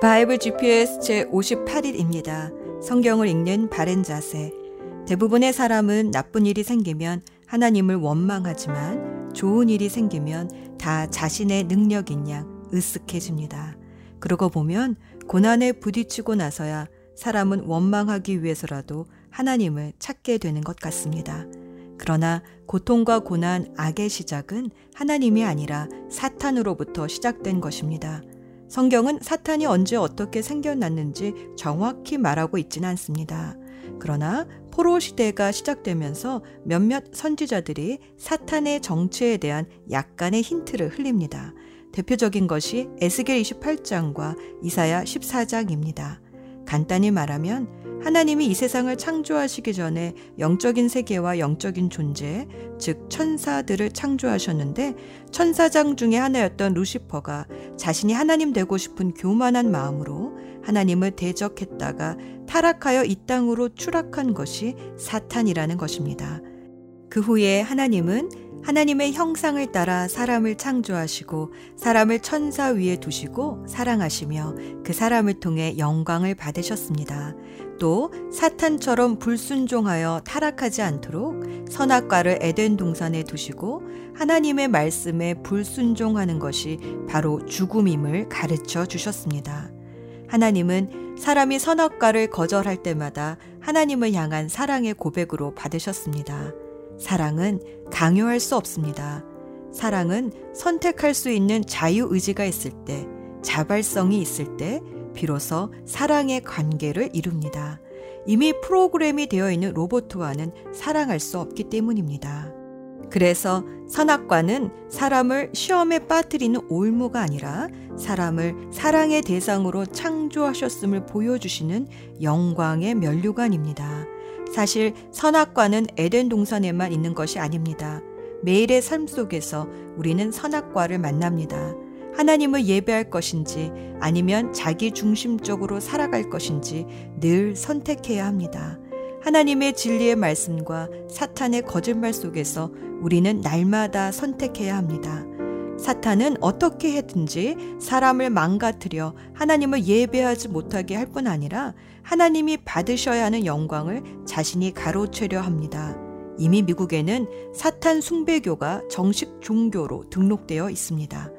바이블 GPS 제 58일입니다. 성경을 읽는 바른 자세. 대부분의 사람은 나쁜 일이 생기면 하나님을 원망하지만 좋은 일이 생기면 다 자신의 능력인 양 으쓱해집니다. 그러고 보면 고난에 부딪히고 나서야 사람은 원망하기 위해서라도 하나님을 찾게 되는 것 같습니다. 그러나 고통과 고난, 악의 시작은 하나님이 아니라 사탄으로부터 시작된 것입니다. 성경은 사탄이 언제 어떻게 생겨났는지 정확히 말하고 있지는 않습니다. 그러나 포로 시대가 시작되면서 몇몇 선지자들이 사탄의 정체에 대한 약간의 힌트를 흘립니다. 대표적인 것이 에스겔 28장과 이사야 14장입니다. 간단히 말하면 하나님이 이 세상을 창조하시기 전에 영적인 세계와 영적인 존재, 즉 천사들을 창조하셨는데 천사장 중에 하나였던 루시퍼가 자신이 하나님 되고 싶은 교만한 마음으로 하나님을 대적했다가 타락하여 이 땅으로 추락한 것이 사탄이라는 것입니다. 그 후에 하나님은 하나님의 형상을 따라 사람을 창조하시고 사람을 천사 위에 두시고 사랑하시며 그 사람을 통해 영광을 받으셨습니다. 또 사탄처럼 불순종하여 타락하지 않도록 선악과를 에덴 동산에 두시고 하나님의 말씀에 불순종하는 것이 바로 죽음임을 가르쳐 주셨습니다. 하나님은 사람이 선악과를 거절할 때마다 하나님을 향한 사랑의 고백으로 받으셨습니다. 사랑은 강요할 수 없습니다. 사랑은 선택할 수 있는 자유의지가 있을 때, 자발성이 있을 때, 비로소 사랑의 관계를 이룹니다. 이미 프로그램이 되어 있는 로봇과는 사랑할 수 없기 때문입니다. 그래서 선악과는 사람을 시험에 빠뜨리는 올무가 아니라 사람을 사랑의 대상으로 창조하셨음을 보여주시는 영광의 면류관입니다. 사실 선악과는 에덴 동산에만 있는 것이 아닙니다. 매일의 삶 속에서 우리는 선악과를 만납니다. 하나님을 예배할 것인지 아니면 자기 중심적으로 살아갈 것인지 늘 선택해야 합니다. 하나님의 진리의 말씀과 사탄의 거짓말 속에서 우리는 날마다 선택해야 합니다. 사탄은 어떻게 해든지 사람을 망가뜨려 하나님을 예배하지 못하게 할 뿐 아니라 하나님이 받으셔야 하는 영광을 자신이 가로채려 합니다. 이미 미국에는 사탄 숭배교가 정식 종교로 등록되어 있습니다.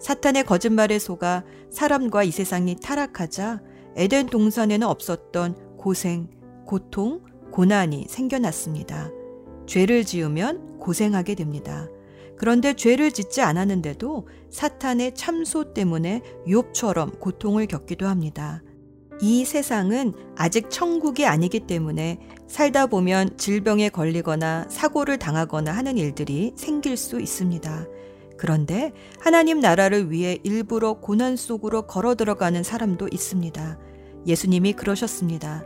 사탄의 거짓말에 속아 사람과 이 세상이 타락하자 에덴 동산에는 없었던 고생, 고통, 고난이 생겨났습니다. 죄를 지으면 고생하게 됩니다. 그런데 죄를 짓지 않았는데도 사탄의 참소 때문에 욥처럼 고통을 겪기도 합니다. 이 세상은 아직 천국이 아니기 때문에 살다 보면 질병에 걸리거나 사고를 당하거나 하는 일들이 생길 수 있습니다. 그런데 하나님 나라를 위해 일부러 고난 속으로 걸어 들어가는 사람도 있습니다. 예수님이 그러셨습니다.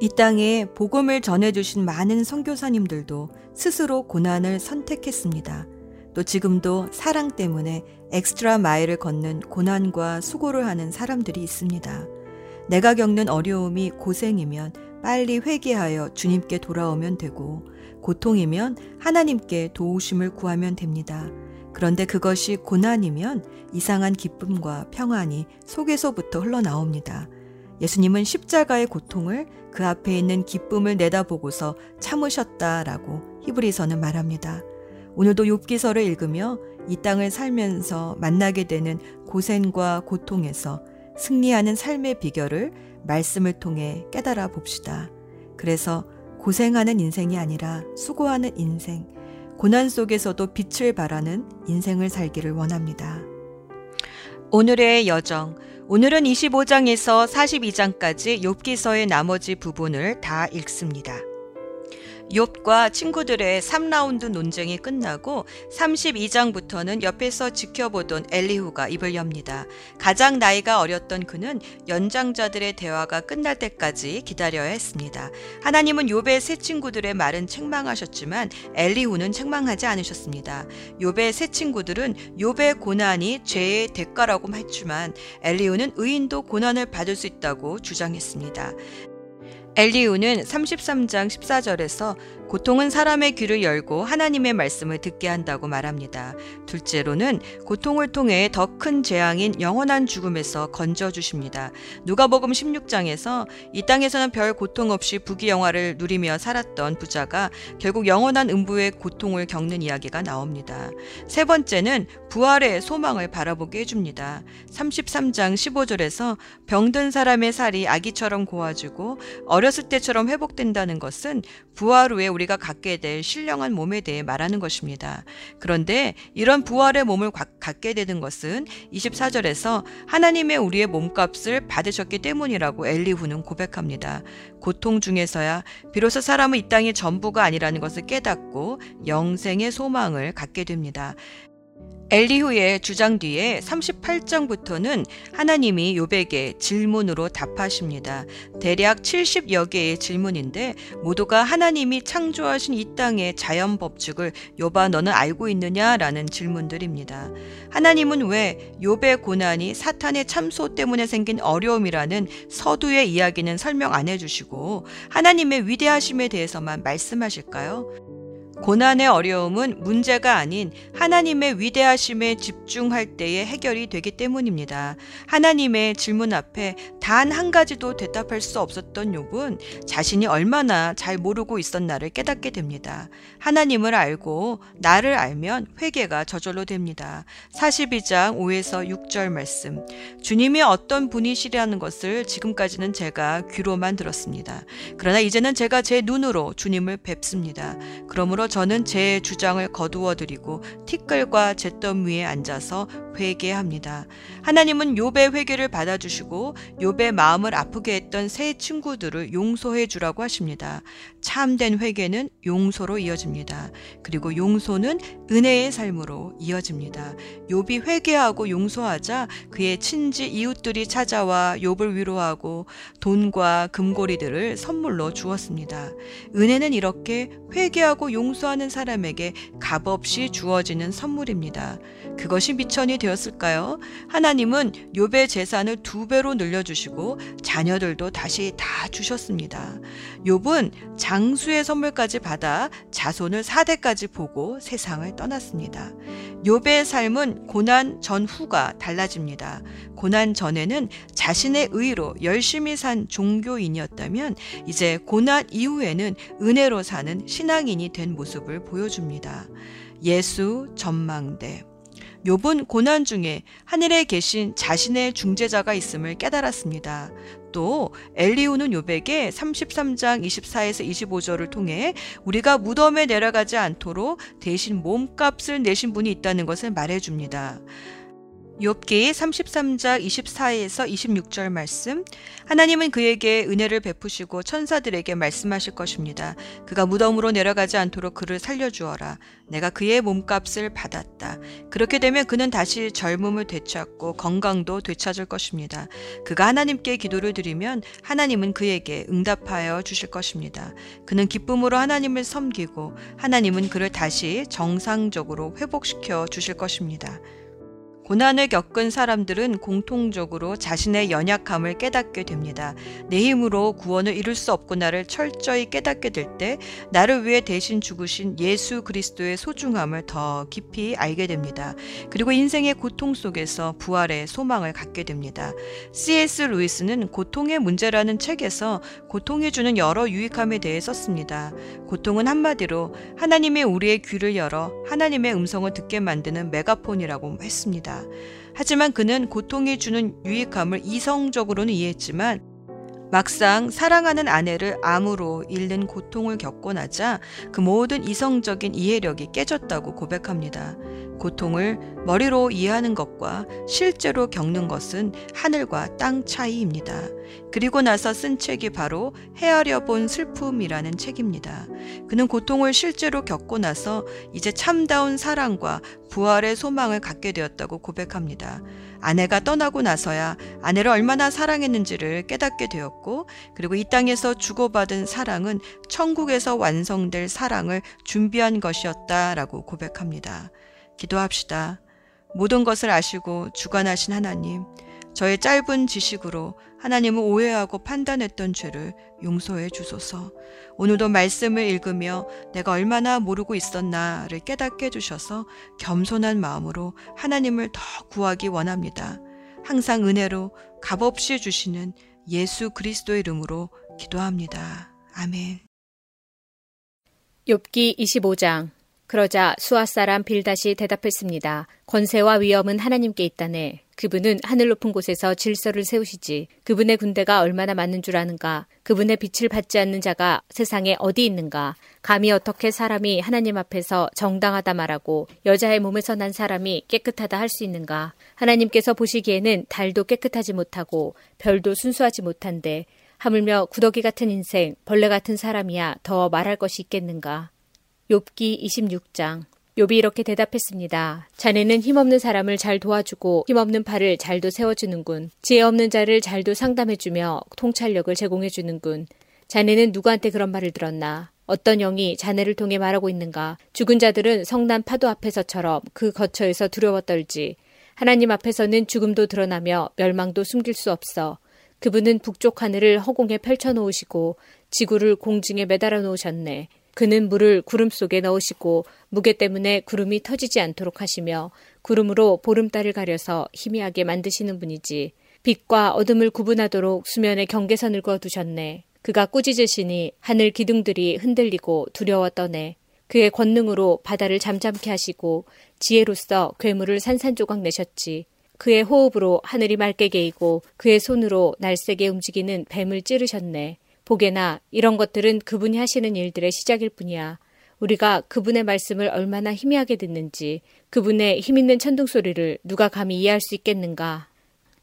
이 땅에 복음을 전해주신 많은 선교사님들도 스스로 고난을 선택했습니다. 또 지금도 사랑 때문에 엑스트라 마일을 걷는 고난과 수고를 하는 사람들이 있습니다. 내가 겪는 어려움이 고생이면 빨리 회개하여 주님께 돌아오면 되고 고통이면 하나님께 도우심을 구하면 됩니다. 그런데 그것이 고난이면 이상한 기쁨과 평안이 속에서부터 흘러나옵니다. 예수님은 십자가의 고통을 그 앞에 있는 기쁨을 내다보고서 참으셨다라고 히브리서는 말합니다. 오늘도 욥기서를 읽으며 이 땅을 살면서 만나게 되는 고생과 고통에서 승리하는 삶의 비결을 말씀을 통해 깨달아 봅시다. 그래서 고생하는 인생이 아니라 수고하는 인생, 고난 속에서도 빛을 발하는 인생을 살기를 원합니다. 오늘의 여정. 오늘은 25장에서 42장까지 욥기서의 나머지 부분을 다 읽습니다. 욥과 친구들의 3라운드 논쟁이 끝나고 32장부터는 옆에서 지켜보던 엘리후가 입을 엽니다. 가장 나이가 어렸던 그는 연장자들의 대화가 끝날 때까지 기다려야 했습니다. 하나님은 욥의 새 친구들의 말은 책망하셨지만 엘리후는 책망하지 않으셨습니다. 욥의 새 친구들은 욥의 고난이 죄의 대가라고 했지만 엘리후는 의인도 고난을 받을 수 있다고 주장했습니다. 엘리우는 33장 14절에서 고통은 사람의 귀를 열고 하나님의 말씀을 듣게 한다고 말합니다. 둘째로는 고통을 통해 더 큰 재앙인 영원한 죽음에서 건져 주십니다. 누가복음 16장에서 이 땅에서는 별 고통 없이 부귀영화를 누리며 살았던 부자가 결국 영원한 음부의 고통을 겪는 이야기가 나옵니다. 세 번째는 부활의 소망을 바라보게 해줍니다. 33장 15절에서 병든 사람의 살이 아기처럼 고와지고 어렸을 때처럼 회복된다는 것은 부활 후에 우리가 갖게 될 신령한 몸에 대해 말하는 것입니다. 그런데 이런 부활의 몸을 갖게 되는 것은 24절에서 하나님의 우리의 몸값을 받으셨기 때문이라고 엘리후는 고백합니다. 고통 중에서야 비로소 사람은 이 땅이 전부가 아니라는 것을 깨닫고 영생의 소망을 갖게 됩니다. 엘리후의 주장 뒤에 38장부터는 하나님이 요백의 질문으로 답하십니다. 대략 70여 개의 질문인데 모두가 하나님이 창조하신 이 땅의 자연 법칙을 요바 너는 알고 있느냐라는 질문들입니다. 하나님은 왜 욥의 고난이 사탄의 참소 때문에 생긴 어려움이라는 서두의 이야기는 설명 안 해주시고 하나님의 위대하심에 대해서만 말씀하실까요? 고난의 어려움은 문제가 아닌 하나님의 위대하심에 집중할 때에 해결이 되기 때문입니다. 하나님의 질문 앞에 단 한 가지도 대답할 수 없었던 욥은 자신이 얼마나 잘 모르고 있었나를 깨닫게 됩니다. 하나님을 알고 나를 알면 회개가 저절로 됩니다. 42장 5에서 6절 말씀. 주님이 어떤 분이시라는 것을 지금까지는 제가 귀로만 들었습니다. 그러나 이제는 제가 제 눈으로 주님을 뵙습니다. 그러므로 저는 제 주장을 거두어 드리고 티끌과 잿더미 위에 앉아서 회개합니다. 하나님은 욥의 회개를 받아주시고 욥의 마음을 아프게 했던 세 친구들을 용서해 주라고 하십니다. 참된 회개는 용서로 이어집니다. 그리고 용서는 은혜의 삶으로 이어집니다. 욥이 회개하고 용서하자 그의 친지 이웃들이 찾아와 욥을 위로하고 돈과 금고리들을 선물로 주었습니다. 은혜는 이렇게 회개하고 용서 하는 사람에게 값없이 주어지는 선물입니다. 그것이 미천이 되었을까요? 하나님은 욥의 재산을 두 배로 늘려주시고 자녀들도 다시 다 주셨습니다. 욥은 장수의 선물까지 받아 자손을 4대까지 보고 세상을 떠났습니다. 욥의 삶은 고난 전후가 달라집니다. 고난 전에는 자신의 의로 열심히 산 종교인이었다면 이제 고난 이후에는 은혜로 사는 신앙인이 된 모습을 보여줍니다. 예수 전망대 욥은 고난 중에 하늘에 계신 자신의 중재자가 있음을 깨달았습니다. 또 엘리우는 욥에게 33장 24에서 25절을 통해 우리가 무덤에 내려가지 않도록 대신 몸값을 내신 분이 있다는 것을 말해 줍니다. 욥기 33장 24에서 26절 말씀 하나님은 그에게 은혜를 베푸시고 천사들에게 말씀하실 것입니다. 그가 무덤으로 내려가지 않도록 그를 살려주어라. 내가 그의 몸값을 받았다. 그렇게 되면 그는 다시 젊음을 되찾고 건강도 되찾을 것입니다. 그가 하나님께 기도를 드리면 하나님은 그에게 응답하여 주실 것입니다. 그는 기쁨으로 하나님을 섬기고 하나님은 그를 다시 정상적으로 회복시켜 주실 것입니다. 고난을 겪은 사람들은 공통적으로 자신의 연약함을 깨닫게 됩니다. 내 힘으로 구원을 이룰 수 없구나를 철저히 깨닫게 될 때 나를 위해 대신 죽으신 예수 그리스도의 소중함을 더 깊이 알게 됩니다. 그리고 인생의 고통 속에서 부활의 소망을 갖게 됩니다. C.S. 루이스는 고통의 문제라는 책에서 고통이 주는 여러 유익함에 대해 썼습니다. 고통은 한마디로 하나님의 우리의 귀를 열어 하나님의 음성을 듣게 만드는 메가폰이라고 했습니다. 하지만 그는 고통이 주는 유익함을 이성적으로는 이해했지만 막상 사랑하는 아내를 암으로 잃는 고통을 겪고 나자 그 모든 이성적인 이해력이 깨졌다고 고백합니다. 고통을 머리로 이해하는 것과 실제로 겪는 것은 하늘과 땅 차이입니다. 그리고 나서 쓴 책이 바로 헤아려 본 슬픔이라는 책입니다. 그는 고통을 실제로 겪고 나서 이제 참다운 사랑과 부활의 소망을 갖게 되었다고 고백합니다. 아내가 떠나고 나서야 아내를 얼마나 사랑했는지를 깨닫게 되었고, 그리고 이 땅에서 주고받은 사랑은 천국에서 완성될 사랑을 준비한 것이었다라고 고백합니다. 기도합시다. 모든 것을 아시고 주관하신 하나님, 저의 짧은 지식으로 하나님을 오해하고 판단했던 죄를 용서해 주소서. 오늘도 말씀을 읽으며 내가 얼마나 모르고 있었나를 깨닫게 해주셔서 겸손한 마음으로 하나님을 더 구하기 원합니다. 항상 은혜로 값없이 주시는 예수 그리스도의 이름으로 기도합니다. 아멘. 욥기 25장 그러자 수아 사람 빌다시 대답했습니다. 권세와 위엄은 하나님께 있다네. 그분은 하늘 높은 곳에서 질서를 세우시지. 그분의 군대가 얼마나 많은 줄 아는가. 그분의 빛을 받지 않는 자가 세상에 어디 있는가. 감히 어떻게 사람이 하나님 앞에서 정당하다 말하고 여자의 몸에서 난 사람이 깨끗하다 할 수 있는가. 하나님께서 보시기에는 달도 깨끗하지 못하고 별도 순수하지 못한데 하물며 구더기 같은 인생, 벌레 같은 사람이야 더 말할 것이 있겠는가. 욥기 26장 욥이 이렇게 대답했습니다. 자네는 힘없는 사람을 잘 도와주고 힘없는 팔을 잘도 세워주는군. 지혜 없는 자를 잘도 상담해주며 통찰력을 제공해주는군. 자네는 누구한테 그런 말을 들었나? 어떤 영이 자네를 통해 말하고 있는가? 죽은 자들은 성난 파도 앞에서처럼 그 거처에서 두려워 떨지. 하나님 앞에서는 죽음도 드러나며 멸망도 숨길 수 없어. 그분은 북쪽 하늘을 허공에 펼쳐 놓으시고 지구를 공중에 매달아 놓으셨네. 그는 물을 구름 속에 넣으시고 무게 때문에 구름이 터지지 않도록 하시며 구름으로 보름달을 가려서 희미하게 만드시는 분이지. 빛과 어둠을 구분하도록 수면에 경계선을 그어 두셨네. 그가 꾸짖으시니 하늘 기둥들이 흔들리고 두려워 떠네. 그의 권능으로 바다를 잠잠케 하시고 지혜로서 괴물을 산산조각 내셨지. 그의 호흡으로 하늘이 맑게 개이고 그의 손으로 날쌔게 움직이는 뱀을 찌르셨네. 보게나 이런 것들은 그분이 하시는 일들의 시작일 뿐이야. 우리가 그분의 말씀을 얼마나 희미하게 듣는지 그분의 힘있는 천둥 소리를 누가 감히 이해할 수 있겠는가.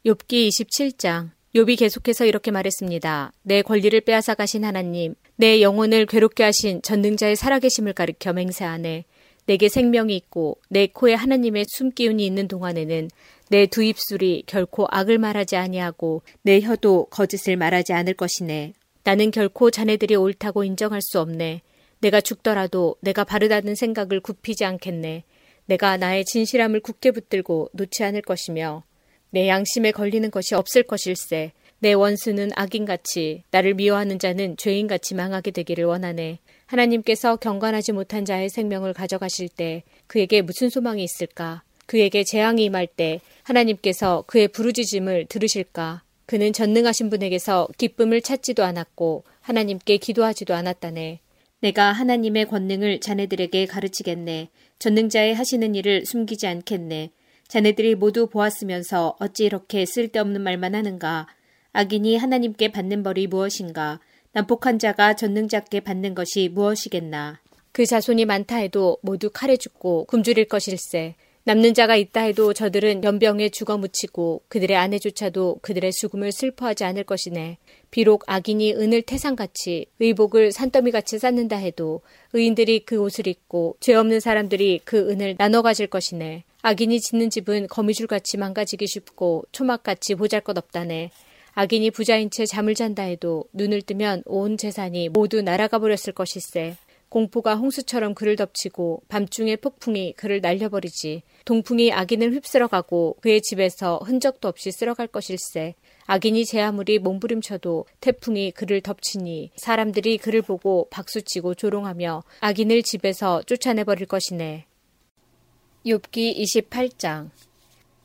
욥기 27장 욥이 계속해서 이렇게 말했습니다. 내 권리를 빼앗아 가신 하나님, 내 영혼을 괴롭게 하신 전능자의 살아계심을 가리켜 맹세하네. 내게 생명이 있고 내 코에 하나님의 숨기운이 있는 동안에는 내 두 입술이 결코 악을 말하지 아니하고 내 혀도 거짓을 말하지 않을 것이네. 나는 결코 자네들이 옳다고 인정할 수 없네. 내가 죽더라도 내가 바르다는 생각을 굽히지 않겠네. 내가 나의 진실함을 굳게 붙들고 놓지 않을 것이며 내 양심에 걸리는 것이 없을 것일세. 내 원수는 악인같이 나를 미워하는 자는 죄인같이 망하게 되기를 원하네. 하나님께서 경건하지 못한 자의 생명을 가져가실 때 그에게 무슨 소망이 있을까? 그에게 재앙이 임할 때 하나님께서 그의 부르짖음을 들으실까? 그는 전능하신 분에게서 기쁨을 찾지도 않았고 하나님께 기도하지도 않았다네. 내가 하나님의 권능을 자네들에게 가르치겠네. 전능자의 하시는 일을 숨기지 않겠네. 자네들이 모두 보았으면서 어찌 이렇게 쓸데없는 말만 하는가. 악인이 하나님께 받는 벌이 무엇인가. 난폭한 자가 전능자께 받는 것이 무엇이겠나. 그 자손이 많다 해도 모두 칼에 죽고 굶주릴 것일세. 남는 자가 있다 해도 저들은 연병에 죽어 묻히고 그들의 아내조차도 그들의 죽음을 슬퍼하지 않을 것이네. 비록 악인이 은을 태산같이 의복을 산더미같이 쌓는다 해도 의인들이 그 옷을 입고 죄 없는 사람들이 그 은을 나눠 가질 것이네. 악인이 짓는 집은 거미줄같이 망가지기 쉽고 초막같이 보잘것없다네. 악인이 부자인 채 잠을 잔다 해도 눈을 뜨면 온 재산이 모두 날아가 버렸을 것일세. 공포가 홍수처럼 그를 덮치고 밤중에 폭풍이 그를 날려버리지. 동풍이 악인을 휩쓸어 가고 그의 집에서 흔적도 없이 쓸어갈 것일세. 악인이 제 아무리 몸부림쳐도 태풍이 그를 덮치니 사람들이 그를 보고 박수치고 조롱하며 악인을 집에서 쫓아내버릴 것이네. 욥기 28장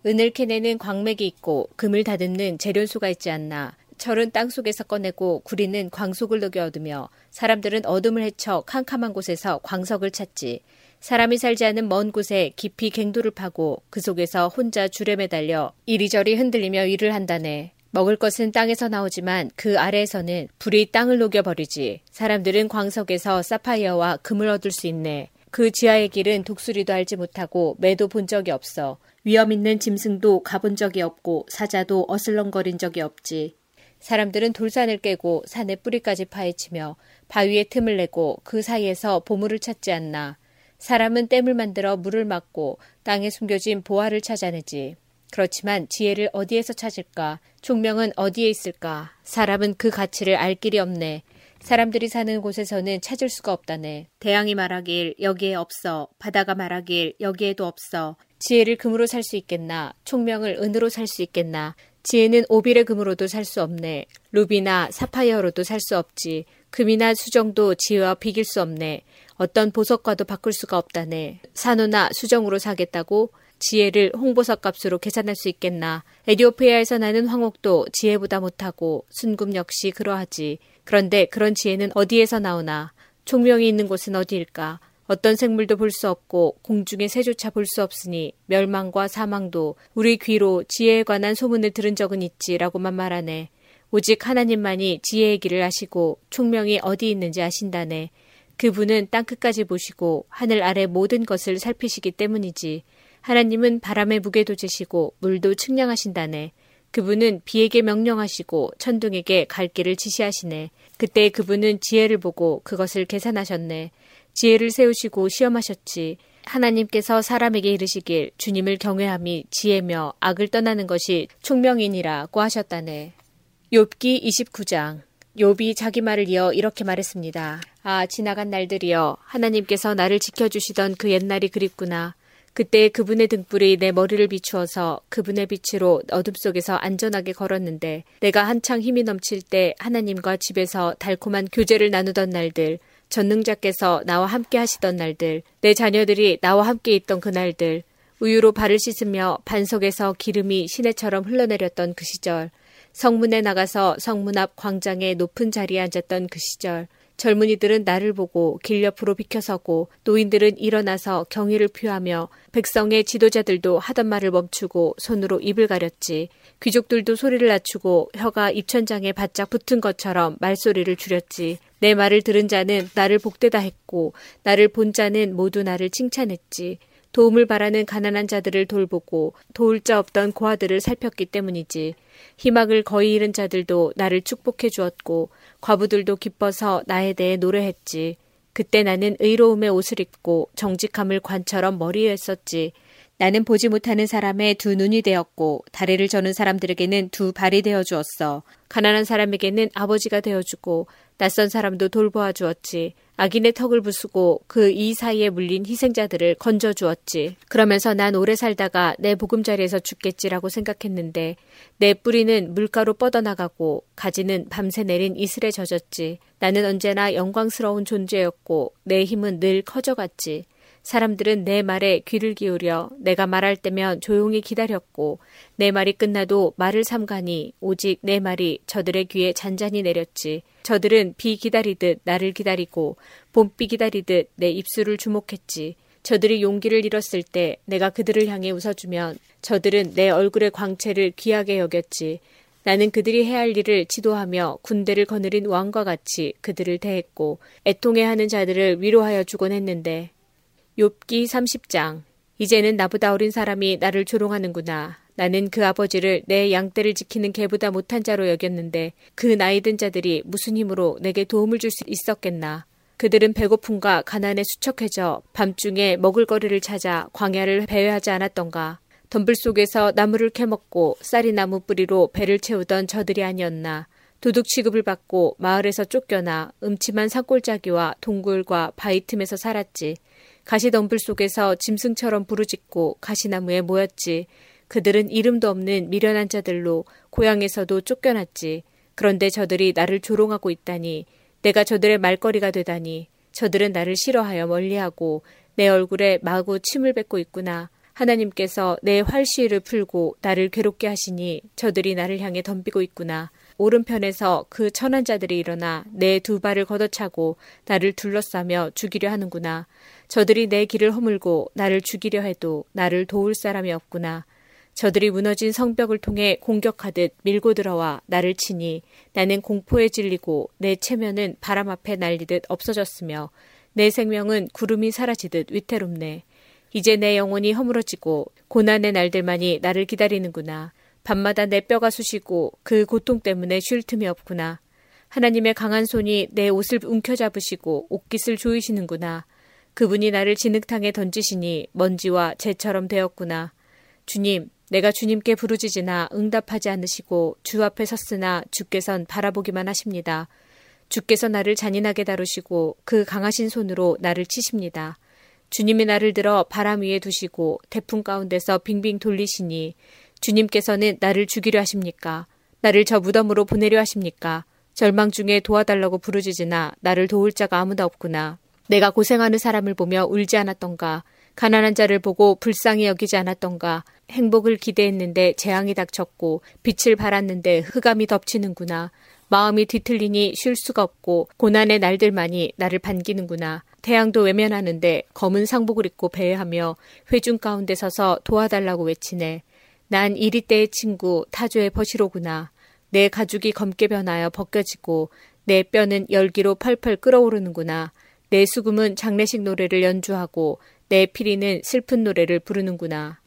은을 캐내는 광맥이 있고 금을 다듬는 재련소가 있지 않나. 철은 땅 속에서 꺼내고 구리는 광속을 녹여 얻으며 사람들은 어둠을 헤쳐 캄캄한 곳에서 광석을 찾지. 사람이 살지 않은 먼 곳에 깊이 갱도를 파고 그 속에서 혼자 줄에 매달려 이리저리 흔들리며 일을 한다네. 먹을 것은 땅에서 나오지만 그 아래에서는 불이 땅을 녹여버리지. 사람들은 광석에서 사파이어와 금을 얻을 수 있네. 그 지하의 길은 독수리도 알지 못하고 매도 본 적이 없어. 위험 있는 짐승도 가본 적이 없고 사자도 어슬렁거린 적이 없지. 사람들은 돌산을 깨고 산의 뿌리까지 파헤치며 바위에 틈을 내고 그 사이에서 보물을 찾지 않나. 사람은 댐을 만들어 물을 막고 땅에 숨겨진 보화를 찾아내지. 그렇지만 지혜를 어디에서 찾을까? 총명은 어디에 있을까? 사람은 그 가치를 알 길이 없네. 사람들이 사는 곳에서는 찾을 수가 없다네. 대양이 말하길 여기에 없어. 바다가 말하길 여기에도 없어. 지혜를 금으로 살 수 있겠나? 총명을 은으로 살 수 있겠나? 지혜는 오빌의 금으로도 살 수 없네. 루비나 사파이어로도 살 수 없지. 금이나 수정도 지혜와 비길 수 없네. 어떤 보석과도 바꿀 수가 없다네. 산호나 수정으로 사겠다고 지혜를 홍보석 값으로 계산할 수 있겠나. 에디오피아에서 나는 황옥도 지혜보다 못하고 순금 역시 그러하지. 그런데 그런 지혜는 어디에서 나오나. 총명이 있는 곳은 어디일까? 어떤 생물도 볼 수 없고 공중의 새조차 볼 수 없으니 멸망과 사망도 우리 귀로 지혜에 관한 소문을 들은 적은 있지라고만 말하네. 오직 하나님만이 지혜의 길을 아시고 총명이 어디 있는지 아신다네. 그분은 땅 끝까지 보시고 하늘 아래 모든 것을 살피시기 때문이지. 하나님은 바람의 무게도 재시고 물도 측량하신다네. 그분은 비에게 명령하시고 천둥에게 갈 길을 지시하시네. 그때 그분은 지혜를 보고 그것을 계산하셨네. 지혜를 세우시고 시험하셨지. 하나님께서 사람에게 이르시길 주님을 경외함이 지혜며 악을 떠나는 것이 총명이니라고 하셨다네. 욥기 29장 욥이 자기 말을 이어 이렇게 말했습니다. 아, 지나간 날들이여 하나님께서 나를 지켜주시던 그 옛날이 그립구나. 그때 그분의 등불이 내 머리를 비추어서 그분의 빛으로 어둠 속에서 안전하게 걸었는데 내가 한창 힘이 넘칠 때 하나님과 집에서 달콤한 교제를 나누던 날들 전능자께서 나와 함께 하시던 날들, 내 자녀들이 나와 함께 있던 그날들, 우유로 발을 씻으며 반석에서 기름이 시내처럼 흘러내렸던 그 시절, 성문에 나가서 성문 앞 광장의 높은 자리에 앉았던 그 시절, 젊은이들은 나를 보고 길 옆으로 비켜서고 노인들은 일어나서 경의를 표하며 백성의 지도자들도 하던 말을 멈추고 손으로 입을 가렸지. 귀족들도 소리를 낮추고 혀가 입천장에 바짝 붙은 것처럼 말소리를 줄였지. 내 말을 들은 자는 나를 복되다 했고 나를 본 자는 모두 나를 칭찬했지. 도움을 바라는 가난한 자들을 돌보고 도울 자 없던 고아들을 살폈기 때문이지. 희망을 거의 잃은 자들도 나를 축복해 주었고 과부들도 기뻐서 나에 대해 노래했지. 그때 나는 의로움의 옷을 입고 정직함을 관처럼 머리에 썼지. 나는 보지 못하는 사람의 두 눈이 되었고 다리를 저는 사람들에게는 두 발이 되어 주었어. 가난한 사람에게는 아버지가 되어 주고 낯선 사람도 돌보아 주었지. 악인의 턱을 부수고 그 이 사이에 물린 희생자들을 건져 주었지. 그러면서 난 오래 살다가 내 보금자리에서 죽겠지라고 생각했는데 내 뿌리는 물가로 뻗어나가고 가지는 밤새 내린 이슬에 젖었지. 나는 언제나 영광스러운 존재였고 내 힘은 늘 커져갔지. 사람들은 내 말에 귀를 기울여 내가 말할 때면 조용히 기다렸고 내 말이 끝나도 말을 삼가니 오직 내 말이 저들의 귀에 잔잔히 내렸지. 저들은 비 기다리듯 나를 기다리고 봄비 기다리듯 내 입술을 주목했지. 저들이 용기를 잃었을 때 내가 그들을 향해 웃어주면 저들은 내 얼굴의 광채를 귀하게 여겼지. 나는 그들이 해야 할 일을 지도하며 군대를 거느린 왕과 같이 그들을 대했고 애통해하는 자들을 위로하여 주곤 했는데 욥기 30장 이제는 나보다 어린 사람이 나를 조롱하는구나. 나는 그 아버지를 내 양떼를 지키는 개보다 못한 자로 여겼는데 그 나이 든 자들이 무슨 힘으로 내게 도움을 줄 수 있었겠나. 그들은 배고픔과 가난에 수척해져 밤중에 먹을 거리를 찾아 광야를 배회하지 않았던가. 덤불 속에서 나무를 캐먹고 쌀이 나무 뿌리로 배를 채우던 저들이 아니었나. 도둑 취급을 받고 마을에서 쫓겨나 음침한 산골짜기와 동굴과 바위 틈에서 살았지. 가시덤불 속에서 짐승처럼 부르짖고 가시나무에 모였지. 그들은 이름도 없는 미련한 자들로 고향에서도 쫓겨났지. 그런데 저들이 나를 조롱하고 있다니. 내가 저들의 말거리가 되다니. 저들은 나를 싫어하여 멀리하고 내 얼굴에 마구 침을 뱉고 있구나. 하나님께서 내 활시위를 풀고 나를 괴롭게 하시니 저들이 나를 향해 덤비고 있구나. 오른편에서 그 천한 자들이 일어나 내 두 발을 걷어차고 나를 둘러싸며 죽이려 하는구나. 저들이 내 길을 허물고 나를 죽이려 해도 나를 도울 사람이 없구나. 저들이 무너진 성벽을 통해 공격하듯 밀고 들어와 나를 치니 나는 공포에 질리고 내 체면은 바람 앞에 날리듯 없어졌으며 내 생명은 구름이 사라지듯 위태롭네. 이제 내 영혼이 허물어지고 고난의 날들만이 나를 기다리는구나. 밤마다 내 뼈가 쑤시고 그 고통 때문에 쉴 틈이 없구나. 하나님의 강한 손이 내 옷을 움켜잡으시고 옷깃을 조이시는구나. 그분이 나를 진흙탕에 던지시니 먼지와 재처럼 되었구나. 주님, 내가 주님께 부르짖으나 응답하지 않으시고 주 앞에 섰으나 주께선 바라보기만 하십니다. 주께서 나를 잔인하게 다루시고 그 강하신 손으로 나를 치십니다. 주님이 나를 들어 바람 위에 두시고 태풍 가운데서 빙빙 돌리시니 주님께서는 나를 죽이려 하십니까? 나를 저 무덤으로 보내려 하십니까? 절망 중에 도와달라고 부르짖으나 나를 도울 자가 아무도 없구나. 내가 고생하는 사람을 보며 울지 않았던가. 가난한 자를 보고 불쌍히 여기지 않았던가. 행복을 기대했는데 재앙이 닥쳤고 빛을 발았는데 흑암이 덮치는구나. 마음이 뒤틀리니 쉴 수가 없고 고난의 날들만이 나를 반기는구나. 태양도 외면하는데 검은 상복을 입고 배회하며 회중 가운데 서서 도와달라고 외치네. 난 이리 때의 친구 타조의 버시로구나. 내 가죽이 검게 변하여 벗겨지고 내 뼈는 열기로 펄펄 끓어오르는구나. 내 수금은 장례식 노래를 연주하고 내 피리는 슬픈 노래를 부르는구나.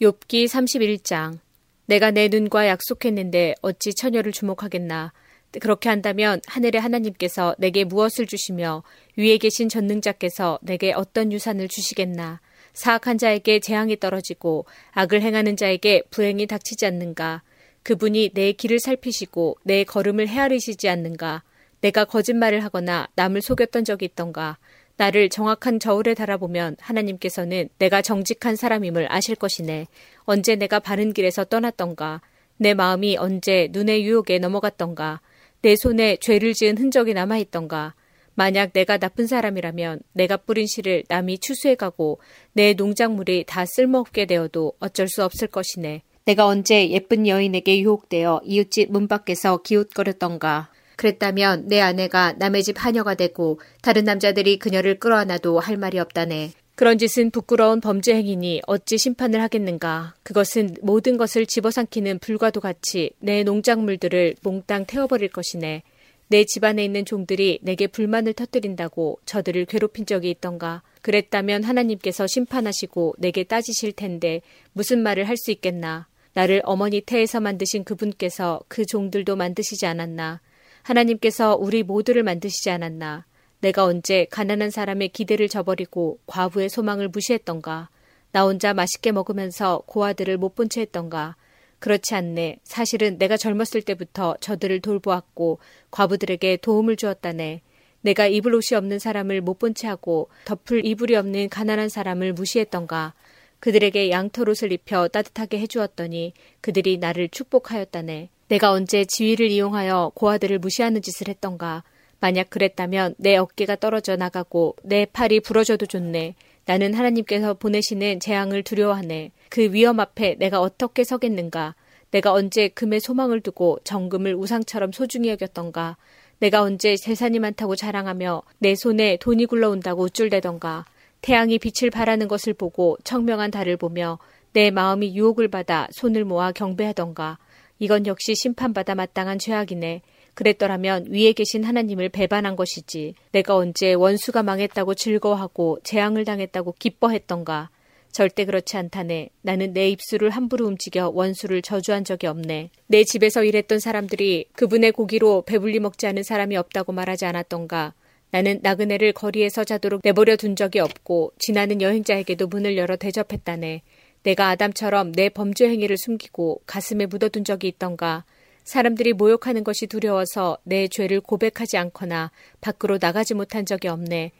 욥기 31장 내가 내 눈과 약속했는데 어찌 처녀를 주목하겠나. 그렇게 한다면 하늘의 하나님께서 내게 무엇을 주시며 위에 계신 전능자께서 내게 어떤 유산을 주시겠나. 사악한 자에게 재앙이 떨어지고 악을 행하는 자에게 불행이 닥치지 않는가. 그분이 내 길을 살피시고 내 걸음을 헤아리시지 않는가. 내가 거짓말을 하거나 남을 속였던 적이 있던가. 나를 정확한 저울에 달아보면 하나님께서는 내가 정직한 사람임을 아실 것이네. 언제 내가 바른 길에서 떠났던가. 내 마음이 언제 눈의 유혹에 넘어갔던가. 내 손에 죄를 지은 흔적이 남아있던가. 만약 내가 나쁜 사람이라면 내가 뿌린 씨를 남이 추수해가고 내 농작물이 다 쓸모없게 되어도 어쩔 수 없을 것이네. 내가 언제 예쁜 여인에게 유혹되어 이웃집 문 밖에서 기웃거렸던가. 그랬다면 내 아내가 남의 집 하녀가 되고 다른 남자들이 그녀를 끌어안아도 할 말이 없다네. 그런 짓은 부끄러운 범죄 행위니 어찌 심판을 하겠는가. 그것은 모든 것을 집어삼키는 불과도 같이 내 농작물들을 몽땅 태워버릴 것이네. 내 집안에 있는 종들이 내게 불만을 터뜨린다고 저들을 괴롭힌 적이 있던가. 그랬다면 하나님께서 심판하시고 내게 따지실 텐데 무슨 말을 할 수 있겠나. 나를 어머니 태에서 만드신 그분께서 그 종들도 만드시지 않았나. 하나님께서 우리 모두를 만드시지 않았나. 내가 언제 가난한 사람의 기대를 저버리고 과부의 소망을 무시했던가. 나 혼자 맛있게 먹으면서 고아들을 못 본 채 했던가. 그렇지 않네. 사실은 내가 젊었을 때부터 저들을 돌보았고 과부들에게 도움을 주었다네. 내가 입을 옷이 없는 사람을 못 본 채 하고 덮을 이불이 없는 가난한 사람을 무시했던가. 그들에게 양털 옷을 입혀 따뜻하게 해주었더니 그들이 나를 축복하였다네. 내가 언제 지위를 이용하여 고아들을 무시하는 짓을 했던가. 만약 그랬다면 내 어깨가 떨어져 나가고 내 팔이 부러져도 좋네. 나는 하나님께서 보내시는 재앙을 두려워하네. 그 위험 앞에 내가 어떻게 서겠는가. 내가 언제 금에 소망을 두고 정금을 우상처럼 소중히 여겼던가. 내가 언제 재산이 많다고 자랑하며 내 손에 돈이 굴러온다고 우쭐대던가. 태양이 빛을 발하는 것을 보고 청명한 달을 보며 내 마음이 유혹을 받아 손을 모아 경배하던가. 이건 역시 심판받아 마땅한 죄악이네. 그랬더라면 위에 계신 하나님을 배반한 것이지. 내가 언제 원수가 망했다고 즐거워하고 재앙을 당했다고 기뻐했던가. 절대 그렇지 않다네. 나는 내 입술을 함부로 움직여 원수를 저주한 적이 없네. 내 집에서 일했던 사람들이 그분의 고기로 배불리 먹지 않은 사람이 없다고 말하지 않았던가. 나는 나그네를 거리에서 자도록 내버려 둔 적이 없고 지나는 여행자에게도 문을 열어 대접했다네. 내가 아담처럼 내 범죄 행위를 숨기고 가슴에 묻어둔 적이 있던가. 사람들이 모욕하는 것이 두려워서 내 죄를 고백하지 않거나 밖으로 나가지 못한 적이 없네.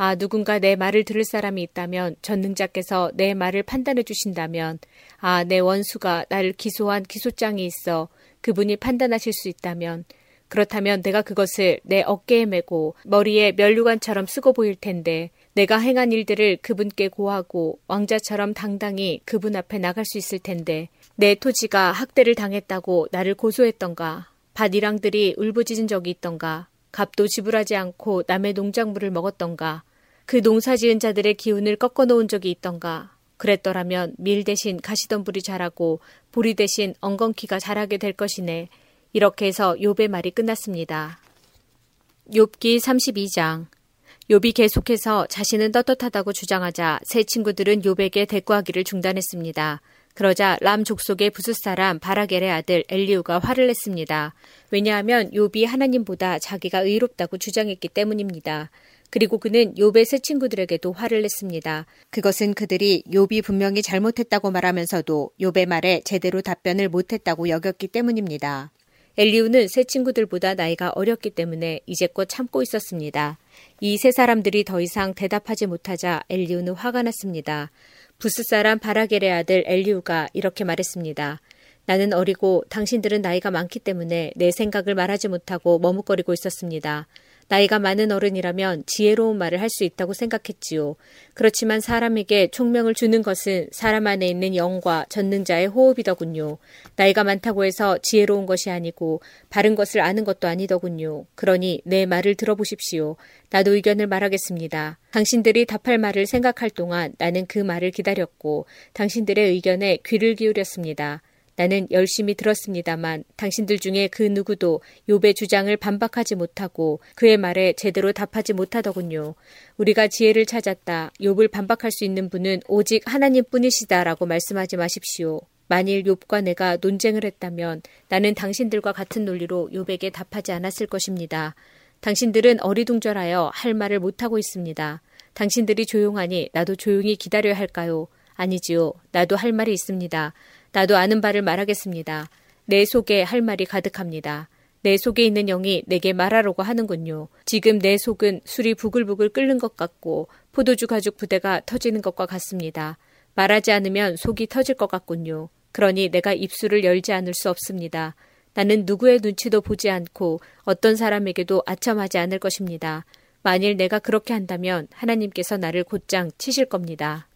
아, 누군가 내 말을 들을 사람이 있다면 전능자께서 내 말을 판단해 주신다면 아, 내 원수가 나를 기소한 기소장이 있어 그분이 판단하실 수 있다면 그렇다면 내가 그것을 내 어깨에 메고 머리에 면류관처럼 쓰고 보일 텐데 내가 행한 일들을 그분께 고하고 왕자처럼 당당히 그분 앞에 나갈 수 있을 텐데 내 토지가 학대를 당했다고 나를 고소했던가 밭이랑들이 울부짖은 적이 있던가 값도 지불하지 않고 남의 농작물을 먹었던가 그 농사 지은 자들의 기운을 꺾어 놓은 적이 있던가 그랬더라면 밀 대신 가시덤불이 자라고 보리 대신 엉겅퀴가 자라게 될 것이네. 이렇게 해서 욥의 말이 끝났습니다. 욥기 32장 욥이 계속해서 자신은 떳떳하다고 주장하자 새 친구들은 욥에게 대꾸하기를 중단했습니다. 그러자 람 족속의 부스 사람 바라겔의 아들 엘리우가 화를 냈습니다. 왜냐하면 욥이 하나님보다 자기가 의롭다고 주장했기 때문입니다. 그리고 그는 욥의 새 친구들에게도 화를 냈습니다. 그것은 그들이 욥이 분명히 잘못했다고 말하면서도 욥의 말에 제대로 답변을 못했다고 여겼기 때문입니다. 엘리우는 새 친구들보다 나이가 어렸기 때문에 이제껏 참고 있었습니다. 이 세 사람들이 더 이상 대답하지 못하자 엘리우는 화가 났습니다. 부스 사람 바라겔의 아들 엘리우가 이렇게 말했습니다. 나는 어리고 당신들은 나이가 많기 때문에 내 생각을 말하지 못하고 머뭇거리고 있었습니다. 나이가 많은 어른이라면 지혜로운 말을 할 수 있다고 생각했지요. 그렇지만 사람에게 총명을 주는 것은 사람 안에 있는 영과 전능자의 호흡이더군요. 나이가 많다고 해서 지혜로운 것이 아니고 바른 것을 아는 것도 아니더군요. 그러니 내 말을 들어보십시오. 나도 의견을 말하겠습니다. 당신들이 답할 말을 생각할 동안 나는 그 말을 기다렸고 당신들의 의견에 귀를 기울였습니다. 나는 열심히 들었습니다만 당신들 중에 그 누구도 욥의 주장을 반박하지 못하고 그의 말에 제대로 답하지 못하더군요. 우리가 지혜를 찾았다. 욥을 반박할 수 있는 분은 오직 하나님뿐이시다라고 말씀하지 마십시오. 만일 욥과 내가 논쟁을 했다면 나는 당신들과 같은 논리로 욥에게 답하지 않았을 것입니다. 당신들은 어리둥절하여 할 말을 못하고 있습니다. 당신들이 조용하니 나도 조용히 기다려야 할까요? 아니지요. 나도 할 말이 있습니다. 나도 아는 바를 말하겠습니다. 내 속에 할 말이 가득합니다. 내 속에 있는 영이 내게 말하려고 하는군요. 지금 내 속은 술이 부글부글 끓는 것 같고 포도주 가죽 부대가 터지는 것과 같습니다. 말하지 않으면 속이 터질 것 같군요. 그러니 내가 입술을 열지 않을 수 없습니다. 나는 누구의 눈치도 보지 않고 어떤 사람에게도 아첨하지 않을 것입니다. 만일 내가 그렇게 한다면 하나님께서 나를 곧장 치실 겁니다.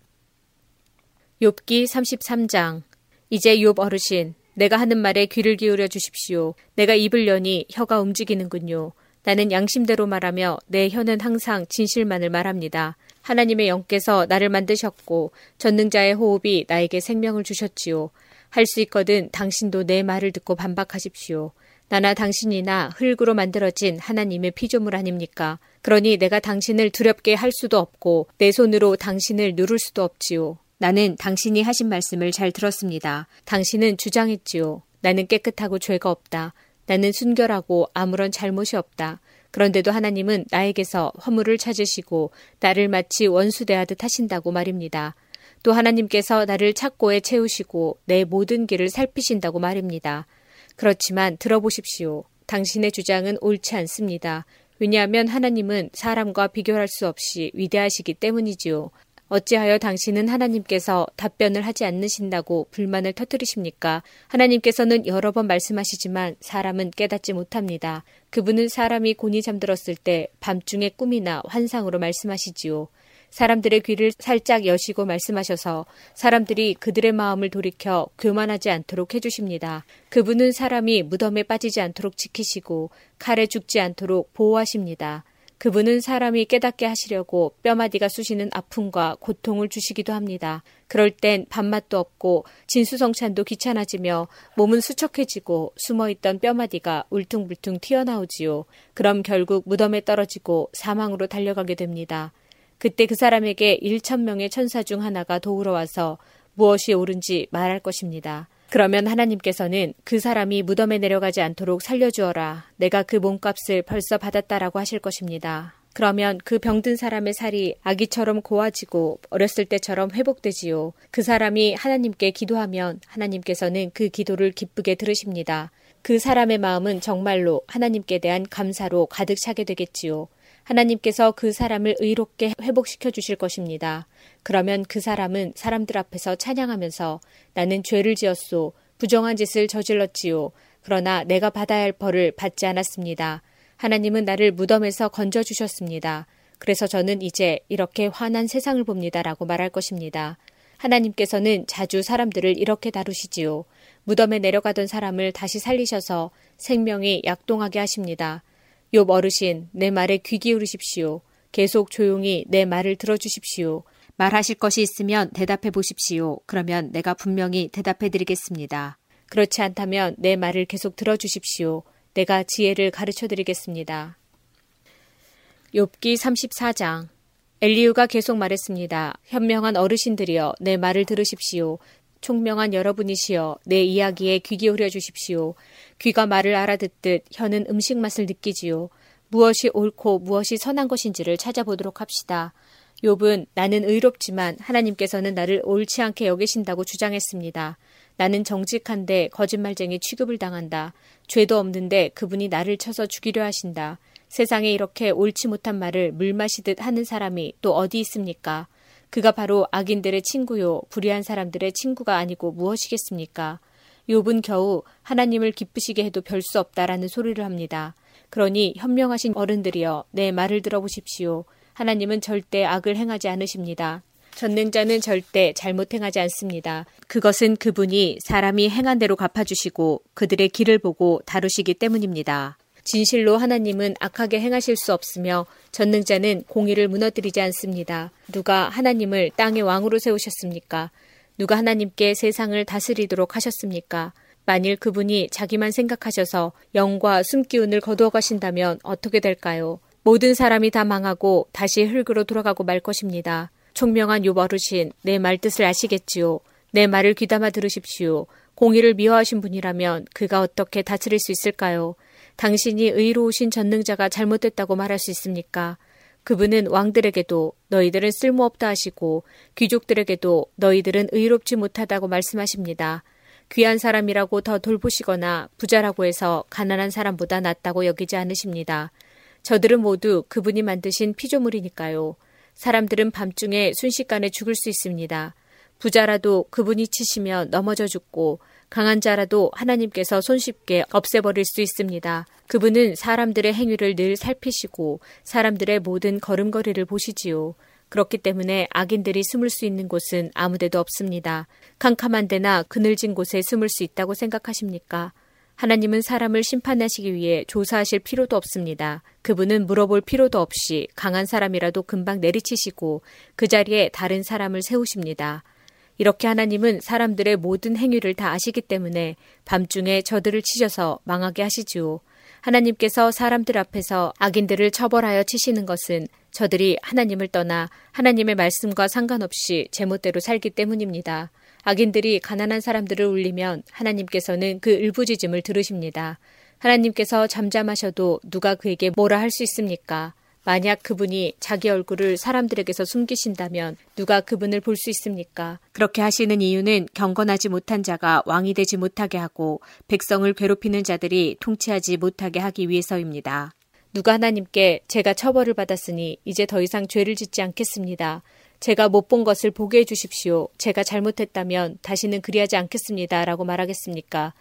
욥기 33장 이제 욥 어르신, 내가 하는 말에 귀를 기울여 주십시오. 내가 입을 여니 혀가 움직이는군요. 나는 양심대로 말하며 내 혀는 항상 진실만을 말합니다. 하나님의 영께서 나를 만드셨고 전능자의 호흡이 나에게 생명을 주셨지요. 할 수 있거든 당신도 내 말을 듣고 반박하십시오. 나나 당신이나 흙으로 만들어진 하나님의 피조물 아닙니까? 그러니 내가 당신을 두렵게 할 수도 없고 내 손으로 당신을 누를 수도 없지요. 나는 당신이 하신 말씀을 잘 들었습니다. 당신은 주장했지요. 나는 깨끗하고 죄가 없다. 나는 순결하고 아무런 잘못이 없다. 그런데도 하나님은 나에게서 허물을 찾으시고 나를 마치 원수 대하듯 하신다고 말입니다. 또 하나님께서 나를 착고에 채우시고 내 모든 길을 살피신다고 말입니다. 그렇지만 들어보십시오. 당신의 주장은 옳지 않습니다. 왜냐하면 하나님은 사람과 비교할 수 없이 위대하시기 때문이지요. 어찌하여 당신은 하나님께서 답변을 하지 않으신다고 불만을 터뜨리십니까? 하나님께서는 여러 번 말씀하시지만 사람은 깨닫지 못합니다. 그분은 사람이 곤히 잠들었을 때 밤중에 꿈이나 환상으로 말씀하시지요. 사람들의 귀를 살짝 여시고 말씀하셔서 사람들이 그들의 마음을 돌이켜 교만하지 않도록 해주십니다. 그분은 사람이 무덤에 빠지지 않도록 지키시고 칼에 죽지 않도록 보호하십니다. 그분은 사람이 깨닫게 하시려고 뼈마디가 쑤시는 아픔과 고통을 주시기도 합니다. 그럴 땐 밥맛도 없고 진수성찬도 귀찮아지며 몸은 수척해지고 숨어있던 뼈마디가 울퉁불퉁 튀어나오지요. 그럼 결국 무덤에 떨어지고 사망으로 달려가게 됩니다. 그때 그 사람에게 1천 명의 천사 중 하나가 도우러 와서 무엇이 옳은지 말할 것입니다. 그러면 하나님께서는 그 사람이 무덤에 내려가지 않도록 살려주어라. 내가 그 몸값을 벌써 받았다라고 하실 것입니다. 그러면 그 병든 사람의 살이 아기처럼 고와지고 어렸을 때처럼 회복되지요. 그 사람이 하나님께 기도하면 하나님께서는 그 기도를 기쁘게 들으십니다. 그 사람의 마음은 정말로 하나님께 대한 감사로 가득 차게 되겠지요. 하나님께서 그 사람을 의롭게 회복시켜 주실 것입니다. 그러면 그 사람은 사람들 앞에서 찬양하면서 나는 죄를 지었소. 부정한 짓을 저질렀지요. 그러나 내가 받아야 할 벌을 받지 않았습니다. 하나님은 나를 무덤에서 건져 주셨습니다. 그래서 저는 이제 이렇게 환한 세상을 봅니다. 라고 말할 것입니다. 하나님께서는 자주 사람들을 이렇게 다루시지요. 무덤에 내려가던 사람을 다시 살리셔서 생명이 약동하게 하십니다. 욥 어르신, 내 말에 귀 기울이십시오. 계속 조용히 내 말을 들어주십시오. 말하실 것이 있으면 대답해 보십시오. 그러면 내가 분명히 대답해 드리겠습니다. 그렇지 않다면 내 말을 계속 들어주십시오. 내가 지혜를 가르쳐 드리겠습니다. 욥기 34장 엘리우가 계속 말했습니다. 현명한 어르신들이여 내 말을 들으십시오. 총명한 여러분이시여 내 이야기에 귀 기울여 주십시오. 귀가 말을 알아듣듯 혀는 음식 맛을 느끼지요. 무엇이 옳고 무엇이 선한 것인지를 찾아보도록 합시다. 욥은 나는 의롭지만 하나님께서는 나를 옳지 않게 여기신다고 주장했습니다. 나는 정직한데 거짓말쟁이 취급을 당한다. 죄도 없는데 그분이 나를 쳐서 죽이려 하신다. 세상에 이렇게 옳지 못한 말을 물 마시듯 하는 사람이 또 어디 있습니까? 그가 바로 악인들의 친구요 불의한 사람들의 친구가 아니고 무엇이겠습니까? 욥은 겨우 하나님을 기쁘시게 해도 별 수 없다라는 소리를 합니다. 그러니 현명하신 어른들이여 내 말을 들어보십시오. 하나님은 절대 악을 행하지 않으십니다. 전능자는 절대 잘못 행하지 않습니다. 그것은 그분이 사람이 행한 대로 갚아주시고 그들의 길을 보고 다루시기 때문입니다. 진실로 하나님은 악하게 행하실 수 없으며 전능자는 공의를 무너뜨리지 않습니다. 누가 하나님을 땅의 왕으로 세우셨습니까? 누가 하나님께 세상을 다스리도록 하셨습니까? 만일 그분이 자기만 생각하셔서 영과 숨기운을 거두어 가신다면 어떻게 될까요? 모든 사람이 다 망하고 다시 흙으로 돌아가고 말 것입니다. 총명한 요 어르신, 내 말뜻을 아시겠지요. 내 말을 귀담아 들으십시오. 공의를 미워하신 분이라면 그가 어떻게 다스릴 수 있을까요? 당신이 의로우신 전능자가 잘못됐다고 말할 수 있습니까? 그분은 왕들에게도 너희들은 쓸모없다 하시고 귀족들에게도 너희들은 의롭지 못하다고 말씀하십니다. 귀한 사람이라고 더 돌보시거나 부자라고 해서 가난한 사람보다 낫다고 여기지 않으십니다. 저들은 모두 그분이 만드신 피조물이니까요. 사람들은 밤중에 순식간에 죽을 수 있습니다. 부자라도 그분이 치시면 넘어져 죽고 강한 자라도 하나님께서 손쉽게 없애버릴 수 있습니다. 그분은 사람들의 행위를 늘 살피시고 사람들의 모든 걸음걸이를 보시지요. 그렇기 때문에 악인들이 숨을 수 있는 곳은 아무데도 없습니다. 캄캄한 데나 그늘진 곳에 숨을 수 있다고 생각하십니까? 하나님은 사람을 심판하시기 위해 조사하실 필요도 없습니다. 그분은 물어볼 필요도 없이 강한 사람이라도 금방 내리치시고 그 자리에 다른 사람을 세우십니다. 이렇게 하나님은 사람들의 모든 행위를 다 아시기 때문에 밤중에 저들을 치셔서 망하게 하시지요. 하나님께서 사람들 앞에서 악인들을 처벌하여 치시는 것은 저들이 하나님을 떠나 하나님의 말씀과 상관없이 제멋대로 살기 때문입니다. 악인들이 가난한 사람들을 울리면 하나님께서는 그 울부짖음을 들으십니다. 하나님께서 잠잠하셔도 누가 그에게 뭐라 할 수 있습니까? 만약 그분이 자기 얼굴을 사람들에게서 숨기신다면 누가 그분을 볼 수 있습니까? 그렇게 하시는 이유는 경건하지 못한 자가 왕이 되지 못하게 하고 백성을 괴롭히는 자들이 통치하지 못하게 하기 위해서입니다. 누가 하나님께 제가 처벌을 받았으니 이제 더 이상 죄를 짓지 않겠습니다. 제가 못 본 것을 보게 해주십시오. 제가 잘못했다면 다시는 그리하지 않겠습니다. 라고 말하겠습니까?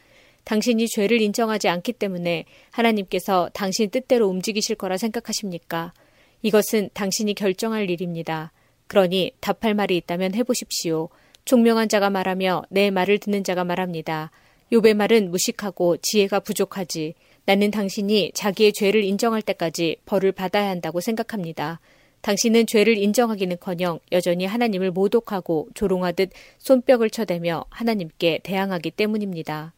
당신이 죄를 인정하지 않기 때문에 하나님께서 당신 뜻대로 움직이실 거라 생각하십니까? 이것은 당신이 결정할 일입니다. 그러니 답할 말이 있다면 해보십시오. 총명한 자가 말하며 내 말을 듣는 자가 말합니다. 요배 말은 무식하고 지혜가 부족하지. 나는 당신이 자기의 죄를 인정할 때까지 벌을 받아야 한다고 생각합니다. 당신은 죄를 인정하기는커녕 여전히 하나님을 모독하고 조롱하듯 손뼉을 쳐대며 하나님께 대항하기 때문입니다.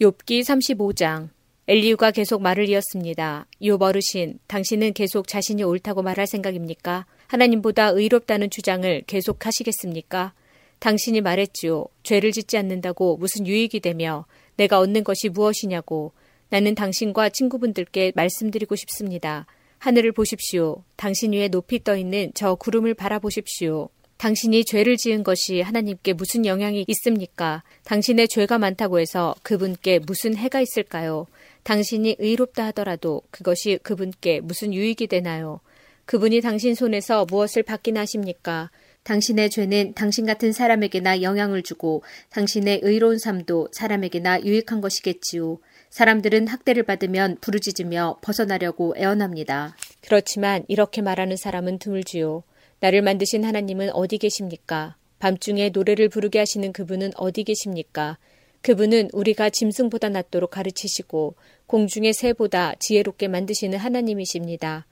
욥기 35장 엘리우가 계속 말을 이었습니다. 욥 어르신, 당신은 계속 자신이 옳다고 말할 생각입니까? 하나님보다 의롭다는 주장을 계속 하시겠습니까? 당신이 말했지요. 죄를 짓지 않는다고 무슨 유익이 되며 내가 얻는 것이 무엇이냐고. 나는 당신과 친구분들께 말씀드리고 싶습니다. 하늘을 보십시오. 당신 위에 높이 떠 있는 저 구름을 바라보십시오. 당신이 죄를 지은 것이 하나님께 무슨 영향이 있습니까? 당신의 죄가 많다고 해서 그분께 무슨 해가 있을까요? 당신이 의롭다 하더라도 그것이 그분께 무슨 유익이 되나요? 그분이 당신 손에서 무엇을 받기나 하십니까? 당신의 죄는 당신 같은 사람에게나 영향을 주고 당신의 의로운 삶도 사람에게나 유익한 것이겠지요. 사람들은 학대를 받으면 부르짖으며 벗어나려고 애원합니다. 그렇지만 이렇게 말하는 사람은 드물지요. 나를 만드신 하나님은 어디 계십니까? 밤중에 노래를 부르게 하시는 그분은 어디 계십니까? 그분은 우리가 짐승보다 낫도록 가르치시고 공중의 새보다 지혜롭게 만드시는 하나님이십니다.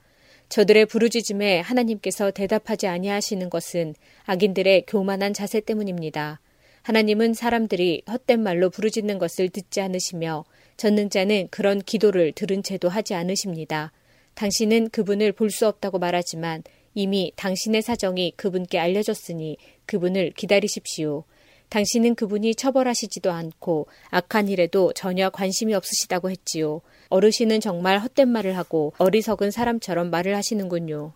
저들의 부르짖음에 하나님께서 대답하지 아니하시는 것은 악인들의 교만한 자세 때문입니다. 하나님은 사람들이 헛된 말로 부르짖는 것을 듣지 않으시며 전능자는 그런 기도를 들은 채도 하지 않으십니다. 당신은 그분을 볼 수 없다고 말하지만 이미 당신의 사정이 그분께 알려졌으니 그분을 기다리십시오. 당신은 그분이 처벌하시지도 않고 악한 일에도 전혀 관심이 없으시다고 했지요. 어르신은 정말 헛된 말을 하고 어리석은 사람처럼 말을 하시는군요.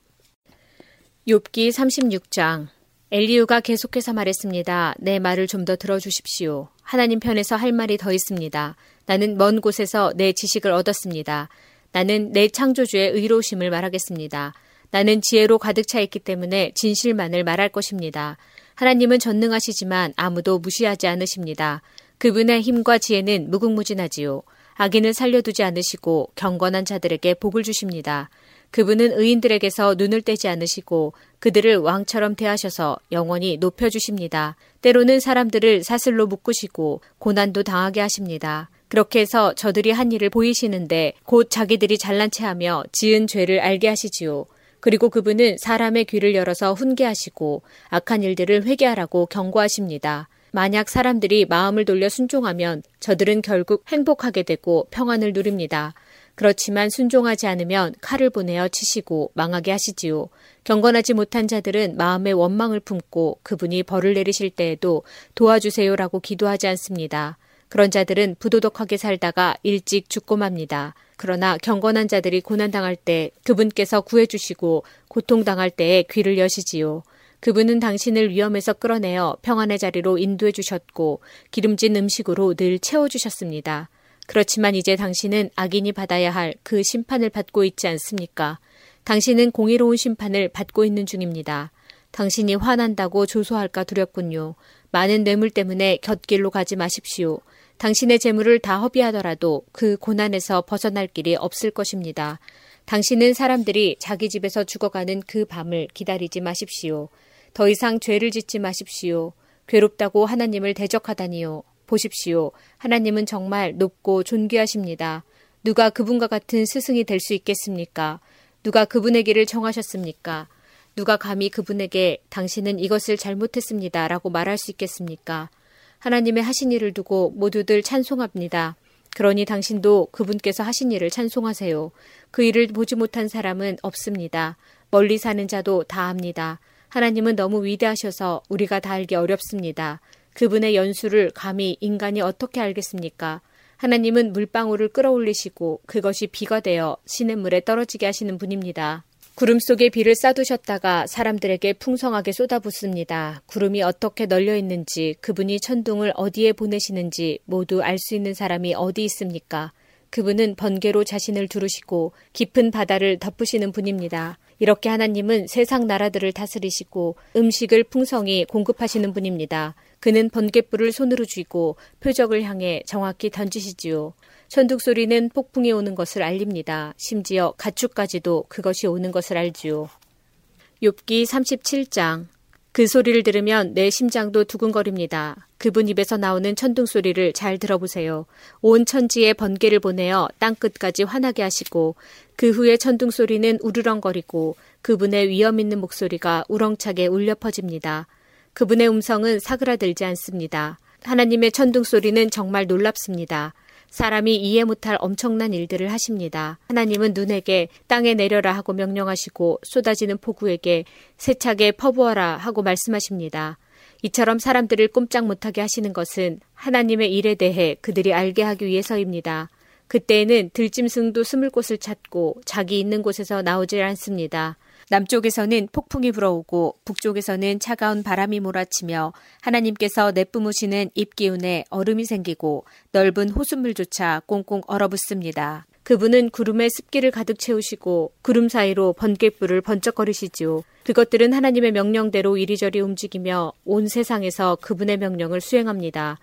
욥기 36장 엘리우가 계속해서 말했습니다. 내 말을 좀 더 들어주십시오. 하나님 편에서 할 말이 더 있습니다. 나는 먼 곳에서 내 지식을 얻었습니다. 나는 내 창조주의 의로우심을 말하겠습니다. 나는 지혜로 가득 차 있기 때문에 진실만을 말할 것입니다. 하나님은 전능하시지만 아무도 무시하지 않으십니다. 그분의 힘과 지혜는 무궁무진하지요. 악인을 살려두지 않으시고 경건한 자들에게 복을 주십니다. 그분은 의인들에게서 눈을 떼지 않으시고 그들을 왕처럼 대하셔서 영원히 높여주십니다. 때로는 사람들을 사슬로 묶으시고 고난도 당하게 하십니다. 그렇게 해서 저들이 한 일을 보이시는데 곧 자기들이 잘난 체 하며 지은 죄를 알게 하시지요. 그리고 그분은 사람의 귀를 열어서 훈계하시고 악한 일들을 회개하라고 경고하십니다. 만약 사람들이 마음을 돌려 순종하면 저들은 결국 행복하게 되고 평안을 누립니다. 그렇지만 순종하지 않으면 칼을 보내어 치시고 망하게 하시지요. 경건하지 못한 자들은 마음의 원망을 품고 그분이 벌을 내리실 때에도 도와주세요라고 기도하지 않습니다. 그런 자들은 부도덕하게 살다가 일찍 죽고 맙니다. 그러나 경건한 자들이 고난당할 때 그분께서 구해주시고 고통당할 때에 귀를 여시지요. 그분은 당신을 위험에서 끌어내어 평안의 자리로 인도해 주셨고 기름진 음식으로 늘 채워 주셨습니다. 그렇지만 이제 당신은 악인이 받아야 할 그 심판을 받고 있지 않습니까? 당신은 공의로운 심판을 받고 있는 중입니다. 당신이 화난다고 조소할까 두렵군요. 많은 뇌물 때문에 곁길로 가지 마십시오. 당신의 재물을 다 허비하더라도 그 고난에서 벗어날 길이 없을 것입니다. 당신은 사람들이 자기 집에서 죽어가는 그 밤을 기다리지 마십시오. 더 이상 죄를 짓지 마십시오. 괴롭다고 하나님을 대적하다니요. 보십시오. 하나님은 정말 높고 존귀하십니다. 누가 그분과 같은 스승이 될 수 있겠습니까? 누가 그분의 길을 정하셨습니까? 누가 감히 그분에게 당신은 이것을 잘못했습니다. 라고 말할 수 있겠습니까? 하나님의 하신 일을 두고 모두들 찬송합니다. 그러니 당신도 그분께서 하신 일을 찬송하세요. 그 일을 보지 못한 사람은 없습니다. 멀리 사는 자도 다 압니다. 하나님은 너무 위대하셔서 우리가 다 알기 어렵습니다. 그분의 연수를 감히 인간이 어떻게 알겠습니까? 하나님은 물방울을 끌어올리시고 그것이 비가 되어 시냇물에 떨어지게 하시는 분입니다. 구름 속에 비를 싸두셨다가 사람들에게 풍성하게 쏟아붓습니다. 구름이 어떻게 널려 있는지, 그분이 천둥을 어디에 보내시는지 모두 알 수 있는 사람이 어디 있습니까? 그분은 번개로 자신을 두르시고 깊은 바다를 덮으시는 분입니다. 이렇게 하나님은 세상 나라들을 다스리시고 음식을 풍성히 공급하시는 분입니다. 그는 번갯불을 손으로 쥐고 표적을 향해 정확히 던지시지요. 천둥 소리는 폭풍이 오는 것을 알립니다. 심지어 가축까지도 그것이 오는 것을 알지요. 욥기 37장 그 소리를 들으면 내 심장도 두근거립니다. 그분 입에서 나오는 천둥 소리를 잘 들어보세요. 온 천지에 번개를 보내어 땅 끝까지 환하게 하시고 그 후에 천둥 소리는 우르렁거리고 그분의 위험 있는 목소리가 우렁차게 울려 퍼집니다. 그분의 음성은 사그라들지 않습니다. 하나님의 천둥 소리는 정말 놀랍습니다. 사람이 이해 못할 엄청난 일들을 하십니다. 하나님은 눈에게 땅에 내려라 하고 명령하시고 쏟아지는 폭우에게 세차게 퍼부어라 하고 말씀하십니다. 이처럼 사람들을 꼼짝 못하게 하시는 것은 하나님의 일에 대해 그들이 알게 하기 위해서입니다. 그때에는 들짐승도 숨을 곳을 찾고 자기 있는 곳에서 나오질 않습니다. 남쪽에서는 폭풍이 불어오고 북쪽에서는 차가운 바람이 몰아치며 하나님께서 내뿜으시는 입기운에 얼음이 생기고 넓은 호수물조차 꽁꽁 얼어붙습니다. 그분은 구름에 습기를 가득 채우시고 구름 사이로 번개불을 번쩍거리시지요. 그것들은 하나님의 명령대로 이리저리 움직이며 온 세상에서 그분의 명령을 수행합니다.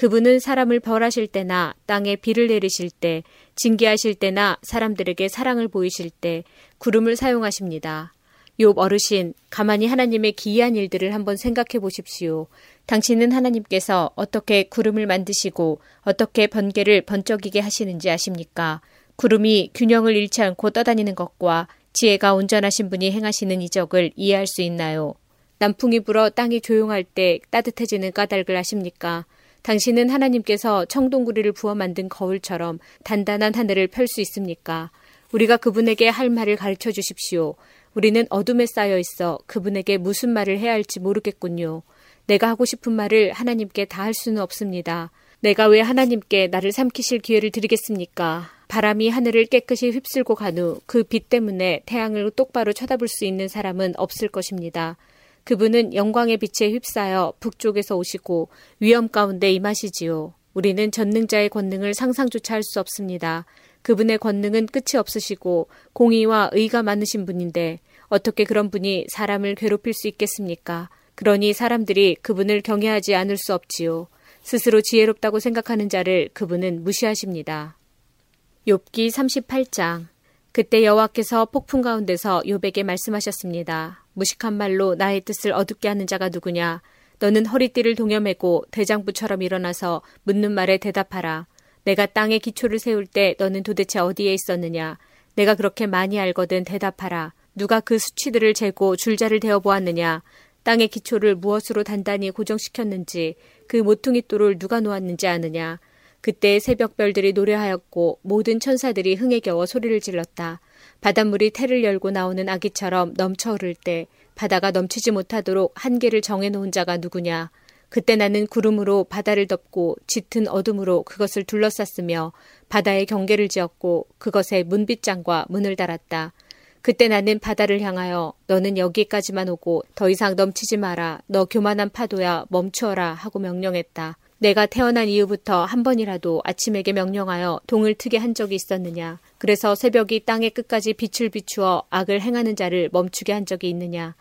그분은 사람을 벌하실 때나 땅에 비를 내리실 때, 징계하실 때나 사람들에게 사랑을 보이실 때 구름을 사용하십니다. 욥 어르신, 가만히 하나님의 기이한 일들을 한번 생각해 보십시오. 당신은 하나님께서 어떻게 구름을 만드시고 어떻게 번개를 번쩍이게 하시는지 아십니까? 구름이 균형을 잃지 않고 떠다니는 것과 지혜가 온전하신 분이 행하시는 이적을 이해할 수 있나요? 남풍이 불어 땅이 조용할 때 따뜻해지는 까닭을 아십니까? 당신은 하나님께서 청동구리를 부어 만든 거울처럼 단단한 하늘을 펼 수 있습니까? 우리가 그분에게 할 말을 가르쳐 주십시오. 우리는 어둠에 쌓여 있어 그분에게 무슨 말을 해야 할지 모르겠군요. 내가 하고 싶은 말을 하나님께 다 할 수는 없습니다. 내가 왜 하나님께 나를 삼키실 기회를 드리겠습니까? 바람이 하늘을 깨끗이 휩쓸고 간 후 그 빛 때문에 태양을 똑바로 쳐다볼 수 있는 사람은 없을 것입니다. 그분은 영광의 빛에 휩싸여 북쪽에서 오시고 위험 가운데 임하시지요. 우리는 전능자의 권능을 상상조차 할 수 없습니다. 그분의 권능은 끝이 없으시고 공의와 의가 많으신 분인데 어떻게 그런 분이 사람을 괴롭힐 수 있겠습니까? 그러니 사람들이 그분을 경외하지 않을 수 없지요. 스스로 지혜롭다고 생각하는 자를 그분은 무시하십니다. 욥기 38장 그때 여호와께서 폭풍 가운데서 욥에게 말씀하셨습니다. 무식한 말로 나의 뜻을 어둡게 하는 자가 누구냐? 너는 허리띠를 동여매고 대장부처럼 일어나서 묻는 말에 대답하라. 내가 땅에 기초를 세울 때 너는 도대체 어디에 있었느냐? 내가 그렇게 많이 알거든 대답하라. 누가 그 수치들을 재고 줄자를 대어 보았느냐? 땅의 기초를 무엇으로 단단히 고정시켰는지 그 모퉁이 돌을 누가 놓았는지 아느냐? 그때 새벽별들이 노래하였고 모든 천사들이 흥에 겨워 소리를 질렀다. 바닷물이 태를 열고 나오는 아기처럼 넘쳐 흐를 때 바다가 넘치지 못하도록 한계를 정해놓은 자가 누구냐? 그때 나는 구름으로 바다를 덮고 짙은 어둠으로 그것을 둘러쌌으며 바다에 경계를 지었고 그것에 문빗장과 문을 달았다. 그때 나는 바다를 향하여 너는 여기까지만 오고 더 이상 넘치지 마라. 너 교만한 파도야 멈추어라 하고 명령했다. 내가 태어난 이후부터 한 번이라도 아침에게 명령하여 동을 트게 한 적이 있었느냐? 그래서 새벽이 땅의 끝까지 빛을 비추어 악을 행하는 자를 멈추게 한 적이 있느냐?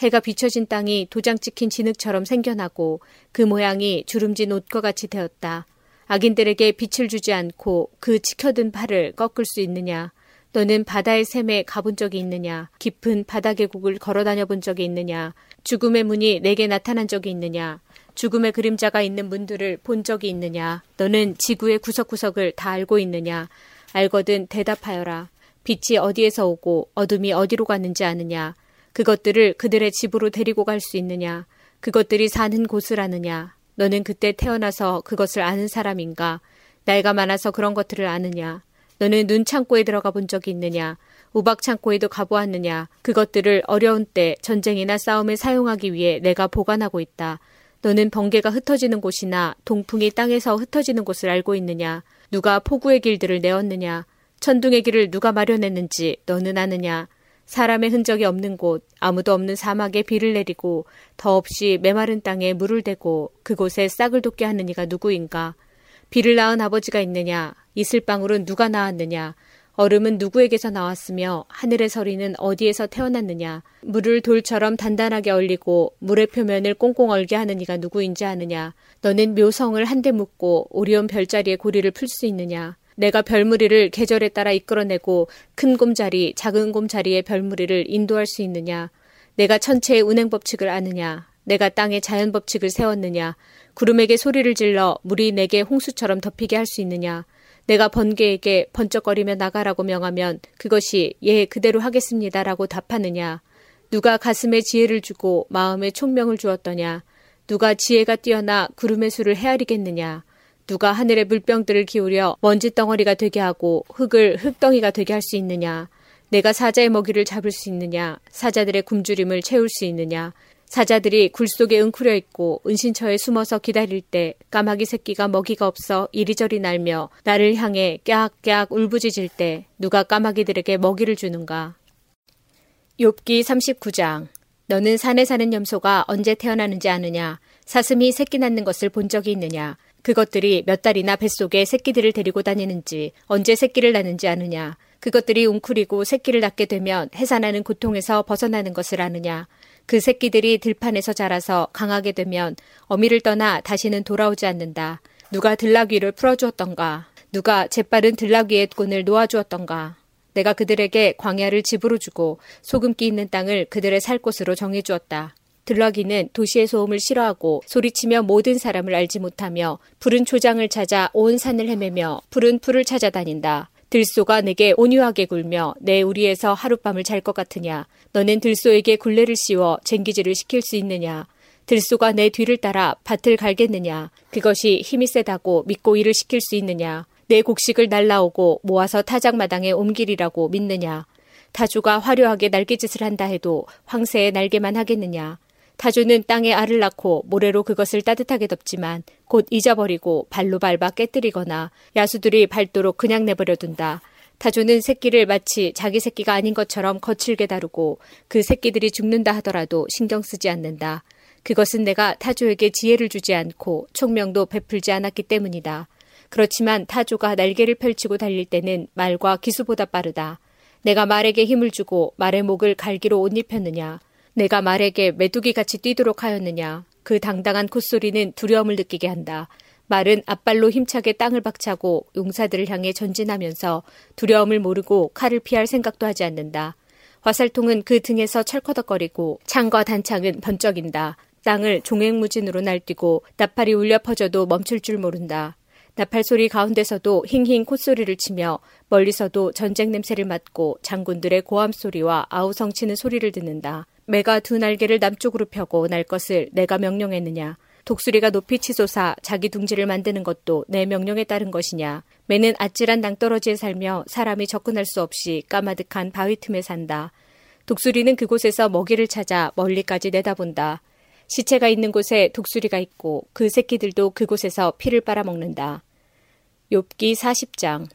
해가 비춰진 땅이 도장 찍힌 진흙처럼 생겨나고 그 모양이 주름진 옷과 같이 되었다. 악인들에게 빛을 주지 않고 그 지켜든 팔을 꺾을 수 있느냐? 너는 바다의 샘에 가본 적이 있느냐? 깊은 바다 계곡을 걸어 다녀 본 적이 있느냐? 죽음의 문이 내게 나타난 적이 있느냐? 죽음의 그림자가 있는 문들을 본 적이 있느냐? 너는 지구의 구석구석을 다 알고 있느냐? 알거든 대답하여라. 빛이 어디에서 오고 어둠이 어디로 갔는지 아느냐? 그것들을 그들의 집으로 데리고 갈 수 있느냐? 그것들이 사는 곳을 아느냐? 너는 그때 태어나서 그것을 아는 사람인가? 나이가 많아서 그런 것들을 아느냐? 너는 눈 창고에 들어가 본 적이 있느냐? 우박 창고에도 가보았느냐? 그것들을 어려운 때 전쟁이나 싸움에 사용하기 위해 내가 보관하고 있다. 너는 번개가 흩어지는 곳이나 동풍이 땅에서 흩어지는 곳을 알고 있느냐? 누가 폭우의 길들을 내었느냐? 천둥의 길을 누가 마련했는지 너는 아느냐? 사람의 흔적이 없는 곳, 아무도 없는 사막에 비를 내리고 더 없이 메마른 땅에 물을 대고 그곳에 싹을 돋게 하는 이가 누구인가? 비를 낳은 아버지가 있느냐? 이슬방울은 누가 낳았느냐? 얼음은 누구에게서 나왔으며 하늘의 서리는 어디에서 태어났느냐? 물을 돌처럼 단단하게 얼리고 물의 표면을 꽁꽁 얼게 하는 이가 누구인지 아느냐? 너는 묘성을 한데 묶고 오리온 별자리의 고리를 풀 수 있느냐? 내가 별무리를 계절에 따라 이끌어내고 큰 곰자리, 작은 곰자리의 별무리를 인도할 수 있느냐? 내가 천체의 운행 법칙을 아느냐? 내가 땅의 자연 법칙을 세웠느냐? 구름에게 소리를 질러 물이 내게 홍수처럼 덮이게 할 수 있느냐? 내가 번개에게 번쩍거리며 나가라고 명하면 그것이 예 그대로 하겠습니다라고 답하느냐? 누가 가슴에 지혜를 주고 마음에 총명을 주었더냐? 누가 지혜가 뛰어나 구름의 수를 헤아리겠느냐? 누가 하늘의 물병들을 기울여 먼지 덩어리가 되게 하고 흙을 흙덩이가 되게 할 수 있느냐? 내가 사자의 먹이를 잡을 수 있느냐? 사자들의 굶주림을 채울 수 있느냐? 사자들이 굴 속에 웅크려 있고 은신처에 숨어서 기다릴 때 까마귀 새끼가 먹이가 없어 이리저리 날며 나를 향해 깨악깨악 울부짖을 때 누가 까마귀들에게 먹이를 주는가? 욥기 39장 너는 산에 사는 염소가 언제 태어나는지 아느냐? 사슴이 새끼 낳는 것을 본 적이 있느냐? 그것들이 몇 달이나 뱃속에 새끼들을 데리고 다니는지 언제 새끼를 낳는지 아느냐? 그것들이 웅크리고 새끼를 낳게 되면 해산하는 고통에서 벗어나는 것을 아느냐? 그 새끼들이 들판에서 자라서 강하게 되면 어미를 떠나 다시는 돌아오지 않는다. 누가 들락위를 풀어주었던가? 누가 재빠른 들락위의 꾼을 놓아주었던가? 내가 그들에게 광야를 집으로 주고 소금기 있는 땅을 그들의 살 곳으로 정해주었다. 들락이는 도시의 소음을 싫어하고 소리치며 모든 사람을 알지 못하며 푸른 초장을 찾아 온 산을 헤매며 푸른 풀을 찾아다닌다. 들소가 내게 온유하게 굴며 내 우리에서 하룻밤을 잘 것 같으냐. 너는 들소에게 굴레를 씌워 쟁기질을 시킬 수 있느냐. 들소가 내 뒤를 따라 밭을 갈겠느냐. 그것이 힘이 세다고 믿고 일을 시킬 수 있느냐. 내 곡식을 날라오고 모아서 타작마당에 옮기리라고 믿느냐. 타주가 화려하게 날개짓을 한다 해도 황새의 날개만 하겠느냐. 타주는 땅에 알을 낳고 모래로 그것을 따뜻하게 덮지만 곧 잊어버리고 발로 밟아 깨뜨리거나 야수들이 밟도록 그냥 내버려둔다. 타조는 새끼를 마치 자기 새끼가 아닌 것처럼 거칠게 다루고 그 새끼들이 죽는다 하더라도 신경 쓰지 않는다. 그것은 내가 타조에게 지혜를 주지 않고 총명도 베풀지 않았기 때문이다. 그렇지만 타조가 날개를 펼치고 달릴 때는 말과 기수보다 빠르다. 내가 말에게 힘을 주고 말의 목을 갈기로 옷 입혔느냐? 내가 말에게 메뚜기 같이 뛰도록 하였느냐? 그 당당한 콧소리는 두려움을 느끼게 한다. 말은 앞발로 힘차게 땅을 박차고 용사들을 향해 전진하면서 두려움을 모르고 칼을 피할 생각도 하지 않는다. 화살통은 그 등에서 철커덕거리고 창과 단창은 번쩍인다. 땅을 종횡무진으로 날뛰고 나팔이 울려 퍼져도 멈출 줄 모른다. 나팔 소리 가운데서도 힝힝 콧소리를 치며 멀리서도 전쟁 냄새를 맡고 장군들의 고함 소리와 아우성치는 소리를 듣는다. 매가 두 날개를 남쪽으로 펴고 날 것을 내가 명령했느냐. 독수리가 높이 치솟아 자기 둥지를 만드는 것도 내 명령에 따른 것이냐. 매는 아찔한 낭떠러지에 살며 사람이 접근할 수 없이 까마득한 바위 틈에 산다. 독수리는 그곳에서 먹이를 찾아 멀리까지 내다본다. 시체가 있는 곳에 독수리가 있고 그 새끼들도 그곳에서 피를 빨아먹는다. 욥기 40장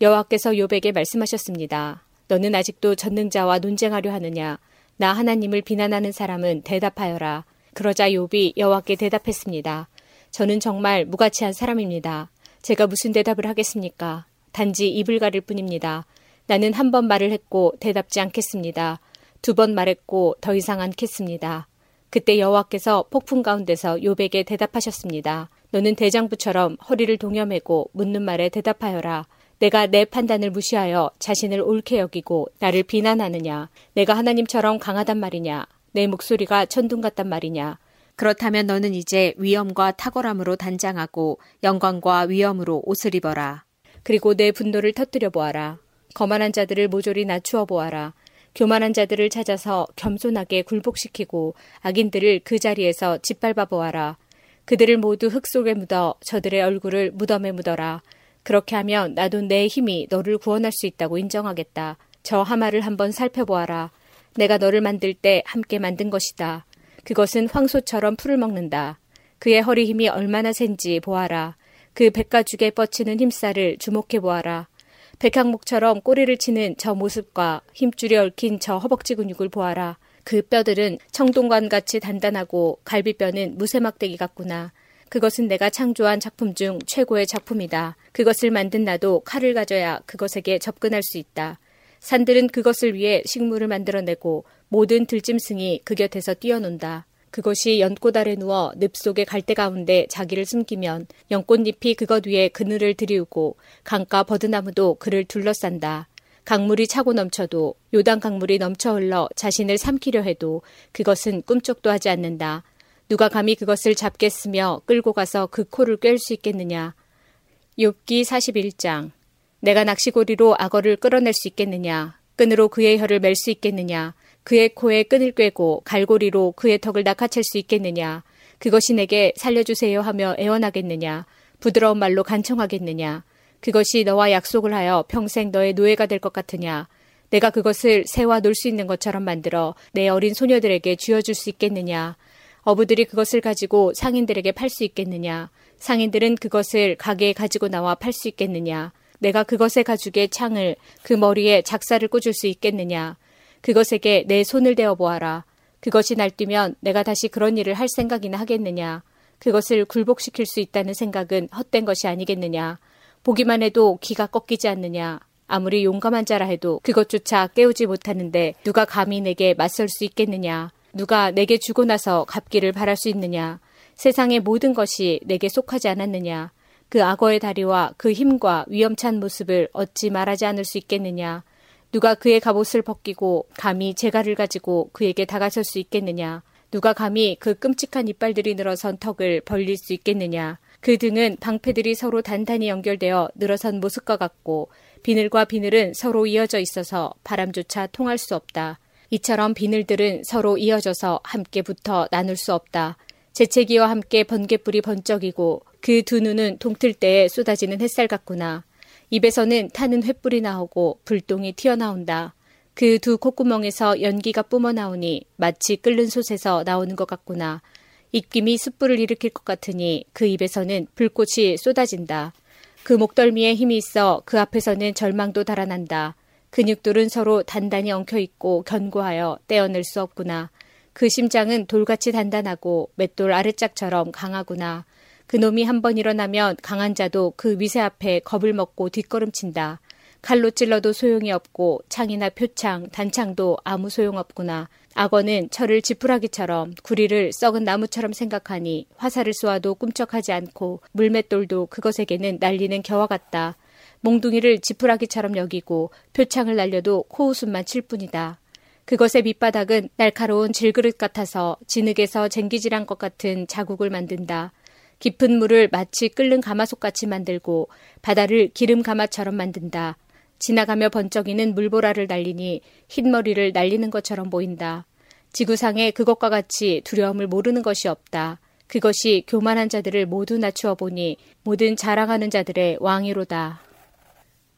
여호와께서 욥에게 말씀하셨습니다. 너는 아직도 전능자와 논쟁하려 하느냐? 나 하나님을 비난하는 사람은 대답하여라. 그러자 욥이 여호와께 대답했습니다. 저는 정말 무가치한 사람입니다. 제가 무슨 대답을 하겠습니까? 단지 입을 가릴 뿐입니다. 나는 한 번 말을 했고 대답지 않겠습니다. 두 번 말했고 더 이상 않겠습니다. 그때 여호와께서 폭풍 가운데서 욥에게 대답하셨습니다. 너는 대장부처럼 허리를 동여매고 묻는 말에 대답하여라. 내가 내 판단을 무시하여 자신을 옳게 여기고 나를 비난하느냐? 내가 하나님처럼 강하단 말이냐? 내 목소리가 천둥 같단 말이냐. 그렇다면 너는 이제 위엄과 탁월함으로 단장하고 영광과 위엄으로 옷을 입어라. 그리고 내 분노를 터뜨려 보아라. 거만한 자들을 모조리 낮추어 보아라. 교만한 자들을 찾아서 겸손하게 굴복시키고 악인들을 그 자리에서 짓밟아 보아라. 그들을 모두 흙 속에 묻어 저들의 얼굴을 무덤에 묻어라. 그렇게 하면 나도 내 힘이 너를 구원할 수 있다고 인정하겠다. 저 하마를 한번 살펴보아라. 내가 너를 만들 때 함께 만든 것이다. 그것은 황소처럼 풀을 먹는다. 그의 허리 힘이 얼마나 센지 보아라. 그 백가죽에 뻗치는 힘살을 주목해 보아라. 백항목처럼 꼬리를 치는 저 모습과 힘줄이 얽힌 저 허벅지 근육을 보아라. 그 뼈들은 청동관 같이 단단하고 갈비뼈는 무쇠막대기 같구나. 그것은 내가 창조한 작품 중 최고의 작품이다. 그것을 만든 나도 칼을 가져야 그것에게 접근할 수 있다. 산들은 그것을 위해 식물을 만들어내고 모든 들짐승이 그 곁에서 뛰어논다. 그것이 연꽃 아래 누워 늪 속의 갈대 가운데 자기를 숨기면 연꽃잎이 그것 위에 그늘을 들이우고 강가 버드나무도 그를 둘러싼다. 강물이 차고 넘쳐도 요단 강물이 넘쳐 흘러 자신을 삼키려 해도 그것은 꿈쩍도 하지 않는다. 누가 감히 그것을 잡겠으며 끌고 가서 그 코를 꿰을 수 있겠느냐. 욥기 41장 내가 낚시고리로 악어를 끌어낼 수 있겠느냐? 끈으로 그의 혀를 맬 수 있겠느냐? 그의 코에 끈을 꿰고 갈고리로 그의 턱을 낚아챌 수 있겠느냐? 그것이 내게 살려주세요 하며 애원하겠느냐? 부드러운 말로 간청하겠느냐? 그것이 너와 약속을 하여 평생 너의 노예가 될 것 같으냐? 내가 그것을 새와 놀 수 있는 것처럼 만들어 내 어린 소녀들에게 쥐어줄 수 있겠느냐? 어부들이 그것을 가지고 상인들에게 팔 수 있겠느냐? 상인들은 그것을 가게에 가지고 나와 팔 수 있겠느냐? 내가 그것의 가죽에 창을 그 머리에 작사를 꽂을 수 있겠느냐. 그것에게 내 손을 대어 보아라. 그것이 날뛰면 내가 다시 그런 일을 할 생각이나 하겠느냐. 그것을 굴복시킬 수 있다는 생각은 헛된 것이 아니겠느냐. 보기만 해도 기가 꺾이지 않느냐. 아무리 용감한 자라 해도 그것조차 깨우지 못하는데 누가 감히 내게 맞설 수 있겠느냐. 누가 내게 주고 나서 갚기를 바랄 수 있느냐. 세상의 모든 것이 내게 속하지 않았느냐. 그 악어의 다리와 그 힘과 위험찬 모습을 어찌 말하지 않을 수 있겠느냐. 누가 그의 갑옷을 벗기고 감히 재갈을 가지고 그에게 다가설 수 있겠느냐. 누가 감히 그 끔찍한 이빨들이 늘어선 턱을 벌릴 수 있겠느냐. 그 등은 방패들이 서로 단단히 연결되어 늘어선 모습과 같고 비늘과 비늘은 서로 이어져 있어서 바람조차 통할 수 없다. 이처럼 비늘들은 서로 이어져서 함께 붙어 나눌 수 없다. 재채기와 함께 번개불이 번쩍이고 그 두 눈은 동틀 때에 쏟아지는 햇살 같구나. 입에서는 타는 횃불이 나오고 불똥이 튀어나온다. 그 두 콧구멍에서 연기가 뿜어나오니 마치 끓는 솥에서 나오는 것 같구나. 입김이 숯불을 일으킬 것 같으니 그 입에서는 불꽃이 쏟아진다. 그 목덜미에 힘이 있어 그 앞에서는 절망도 달아난다. 근육들은 서로 단단히 엉켜 있고 견고하여 떼어낼 수 없구나. 그 심장은 돌같이 단단하고 맷돌 아래짝처럼 강하구나. 그놈이 한 번 일어나면 강한 자도 그 위세 앞에 겁을 먹고 뒷걸음친다. 칼로 찔러도 소용이 없고 창이나 표창, 단창도 아무 소용없구나. 악어는 철을 지푸라기처럼 구리를 썩은 나무처럼 생각하니 화살을 쏘아도 꿈쩍하지 않고 물맷돌도 그것에게는 날리는 겨와 같다. 몽둥이를 지푸라기처럼 여기고 표창을 날려도 코웃음만 칠 뿐이다. 그것의 밑바닥은 날카로운 질그릇 같아서 진흙에서 쟁기질한 것 같은 자국을 만든다. 깊은 물을 마치 끓는 가마솥같이 만들고 바다를 기름 가마처럼 만든다. 지나가며 번쩍이는 물보라를 날리니 흰머리를 날리는 것처럼 보인다. 지구상에 그것과 같이 두려움을 모르는 것이 없다. 그것이 교만한 자들을 모두 낮추어 보니 모든 자랑하는 자들의 왕이로다.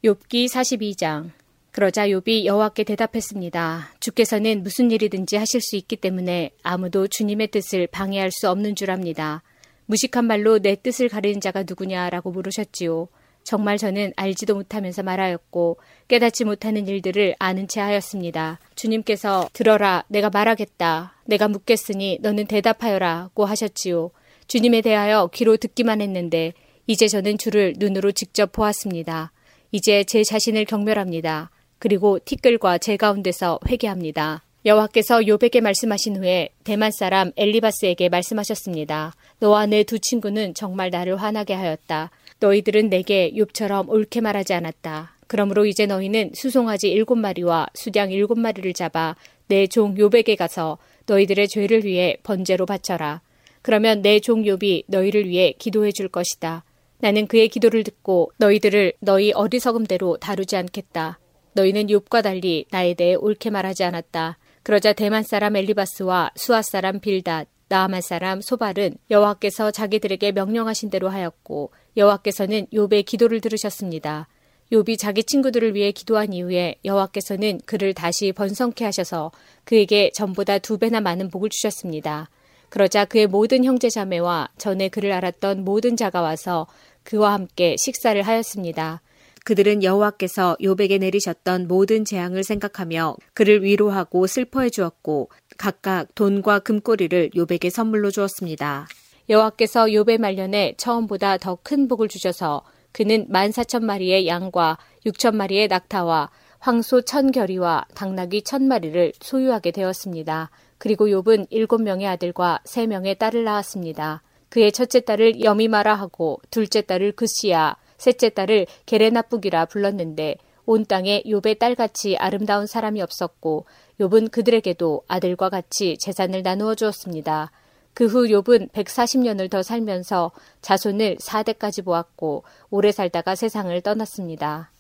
욥기 42장 그러자 욥이 여호와께 대답했습니다. 주께서는 무슨 일이든지 하실 수 있기 때문에 아무도 주님의 뜻을 방해할 수 없는 줄 압니다. 무식한 말로 내 뜻을 가리는 자가 누구냐라고 물으셨지요. 정말 저는 알지도 못하면서 말하였고 깨닫지 못하는 일들을 아는 채 하였습니다. 주님께서 들어라 내가 말하겠다. 내가 묻겠으니 너는 대답하여라고 하셨지요. 주님에 대하여 귀로 듣기만 했는데 이제 저는 주를 눈으로 직접 보았습니다. 이제 제 자신을 경멸합니다. 그리고 티끌과 제 가운데서 회개합니다. 여호와께서 요백에 말씀하신 후에 대만 사람 엘리바스에게 말씀하셨습니다. 너와 내 두 친구는 정말 나를 화나게 하였다. 너희들은 내게 욥처럼 옳게 말하지 않았다. 그러므로 이제 너희는 수송아지 일곱 마리와 수량 일곱 마리를 잡아 내종 욥에게 가서 너희들의 죄를 위해 번제로 바쳐라. 그러면 내 종 욥이 너희를 위해 기도해 줄 것이다. 나는 그의 기도를 듣고 너희들을 너희 어리석음대로 다루지 않겠다. 너희는 욥과 달리 나에 대해 옳게 말하지 않았다. 그러자 대만 사람 엘리바스와 수아 사람 빌닷, 나아만 사람 소발은 여호와께서 자기들에게 명령하신 대로 하였고 여호와께서는 욥의 기도를 들으셨습니다. 욥이 자기 친구들을 위해 기도한 이후에 여호와께서는 그를 다시 번성케 하셔서 그에게 전보다 두 배나 많은 복을 주셨습니다. 그러자 그의 모든 형제 자매와 전에 그를 알았던 모든 자가 와서 그와 함께 식사를 하였습니다. 그들은 여호와께서 욥에게 내리셨던 모든 재앙을 생각하며 그를 위로하고 슬퍼해 주었고 각각 돈과 금꼬리를 욥에게 선물로 주었습니다. 여호와께서 욥의 말년에 처음보다 더 큰 복을 주셔서 그는 만 사천 마리의 양과 육천 마리의 낙타와 황소 천 결이와 당나귀 천 마리를 소유하게 되었습니다. 그리고 욥은 일곱 명의 아들과 세 명의 딸을 낳았습니다. 그의 첫째 딸을 여미마라 하고 둘째 딸을 그시야 셋째 딸을 게레나쁘기라 불렀는데 온 땅에 욥의 딸같이 아름다운 사람이 없었고 욥은 그들에게도 아들과 같이 재산을 나누어 주었습니다. 그 후 욥은 140년을 더 살면서 자손을 4대까지 보았고 오래 살다가 세상을 떠났습니다.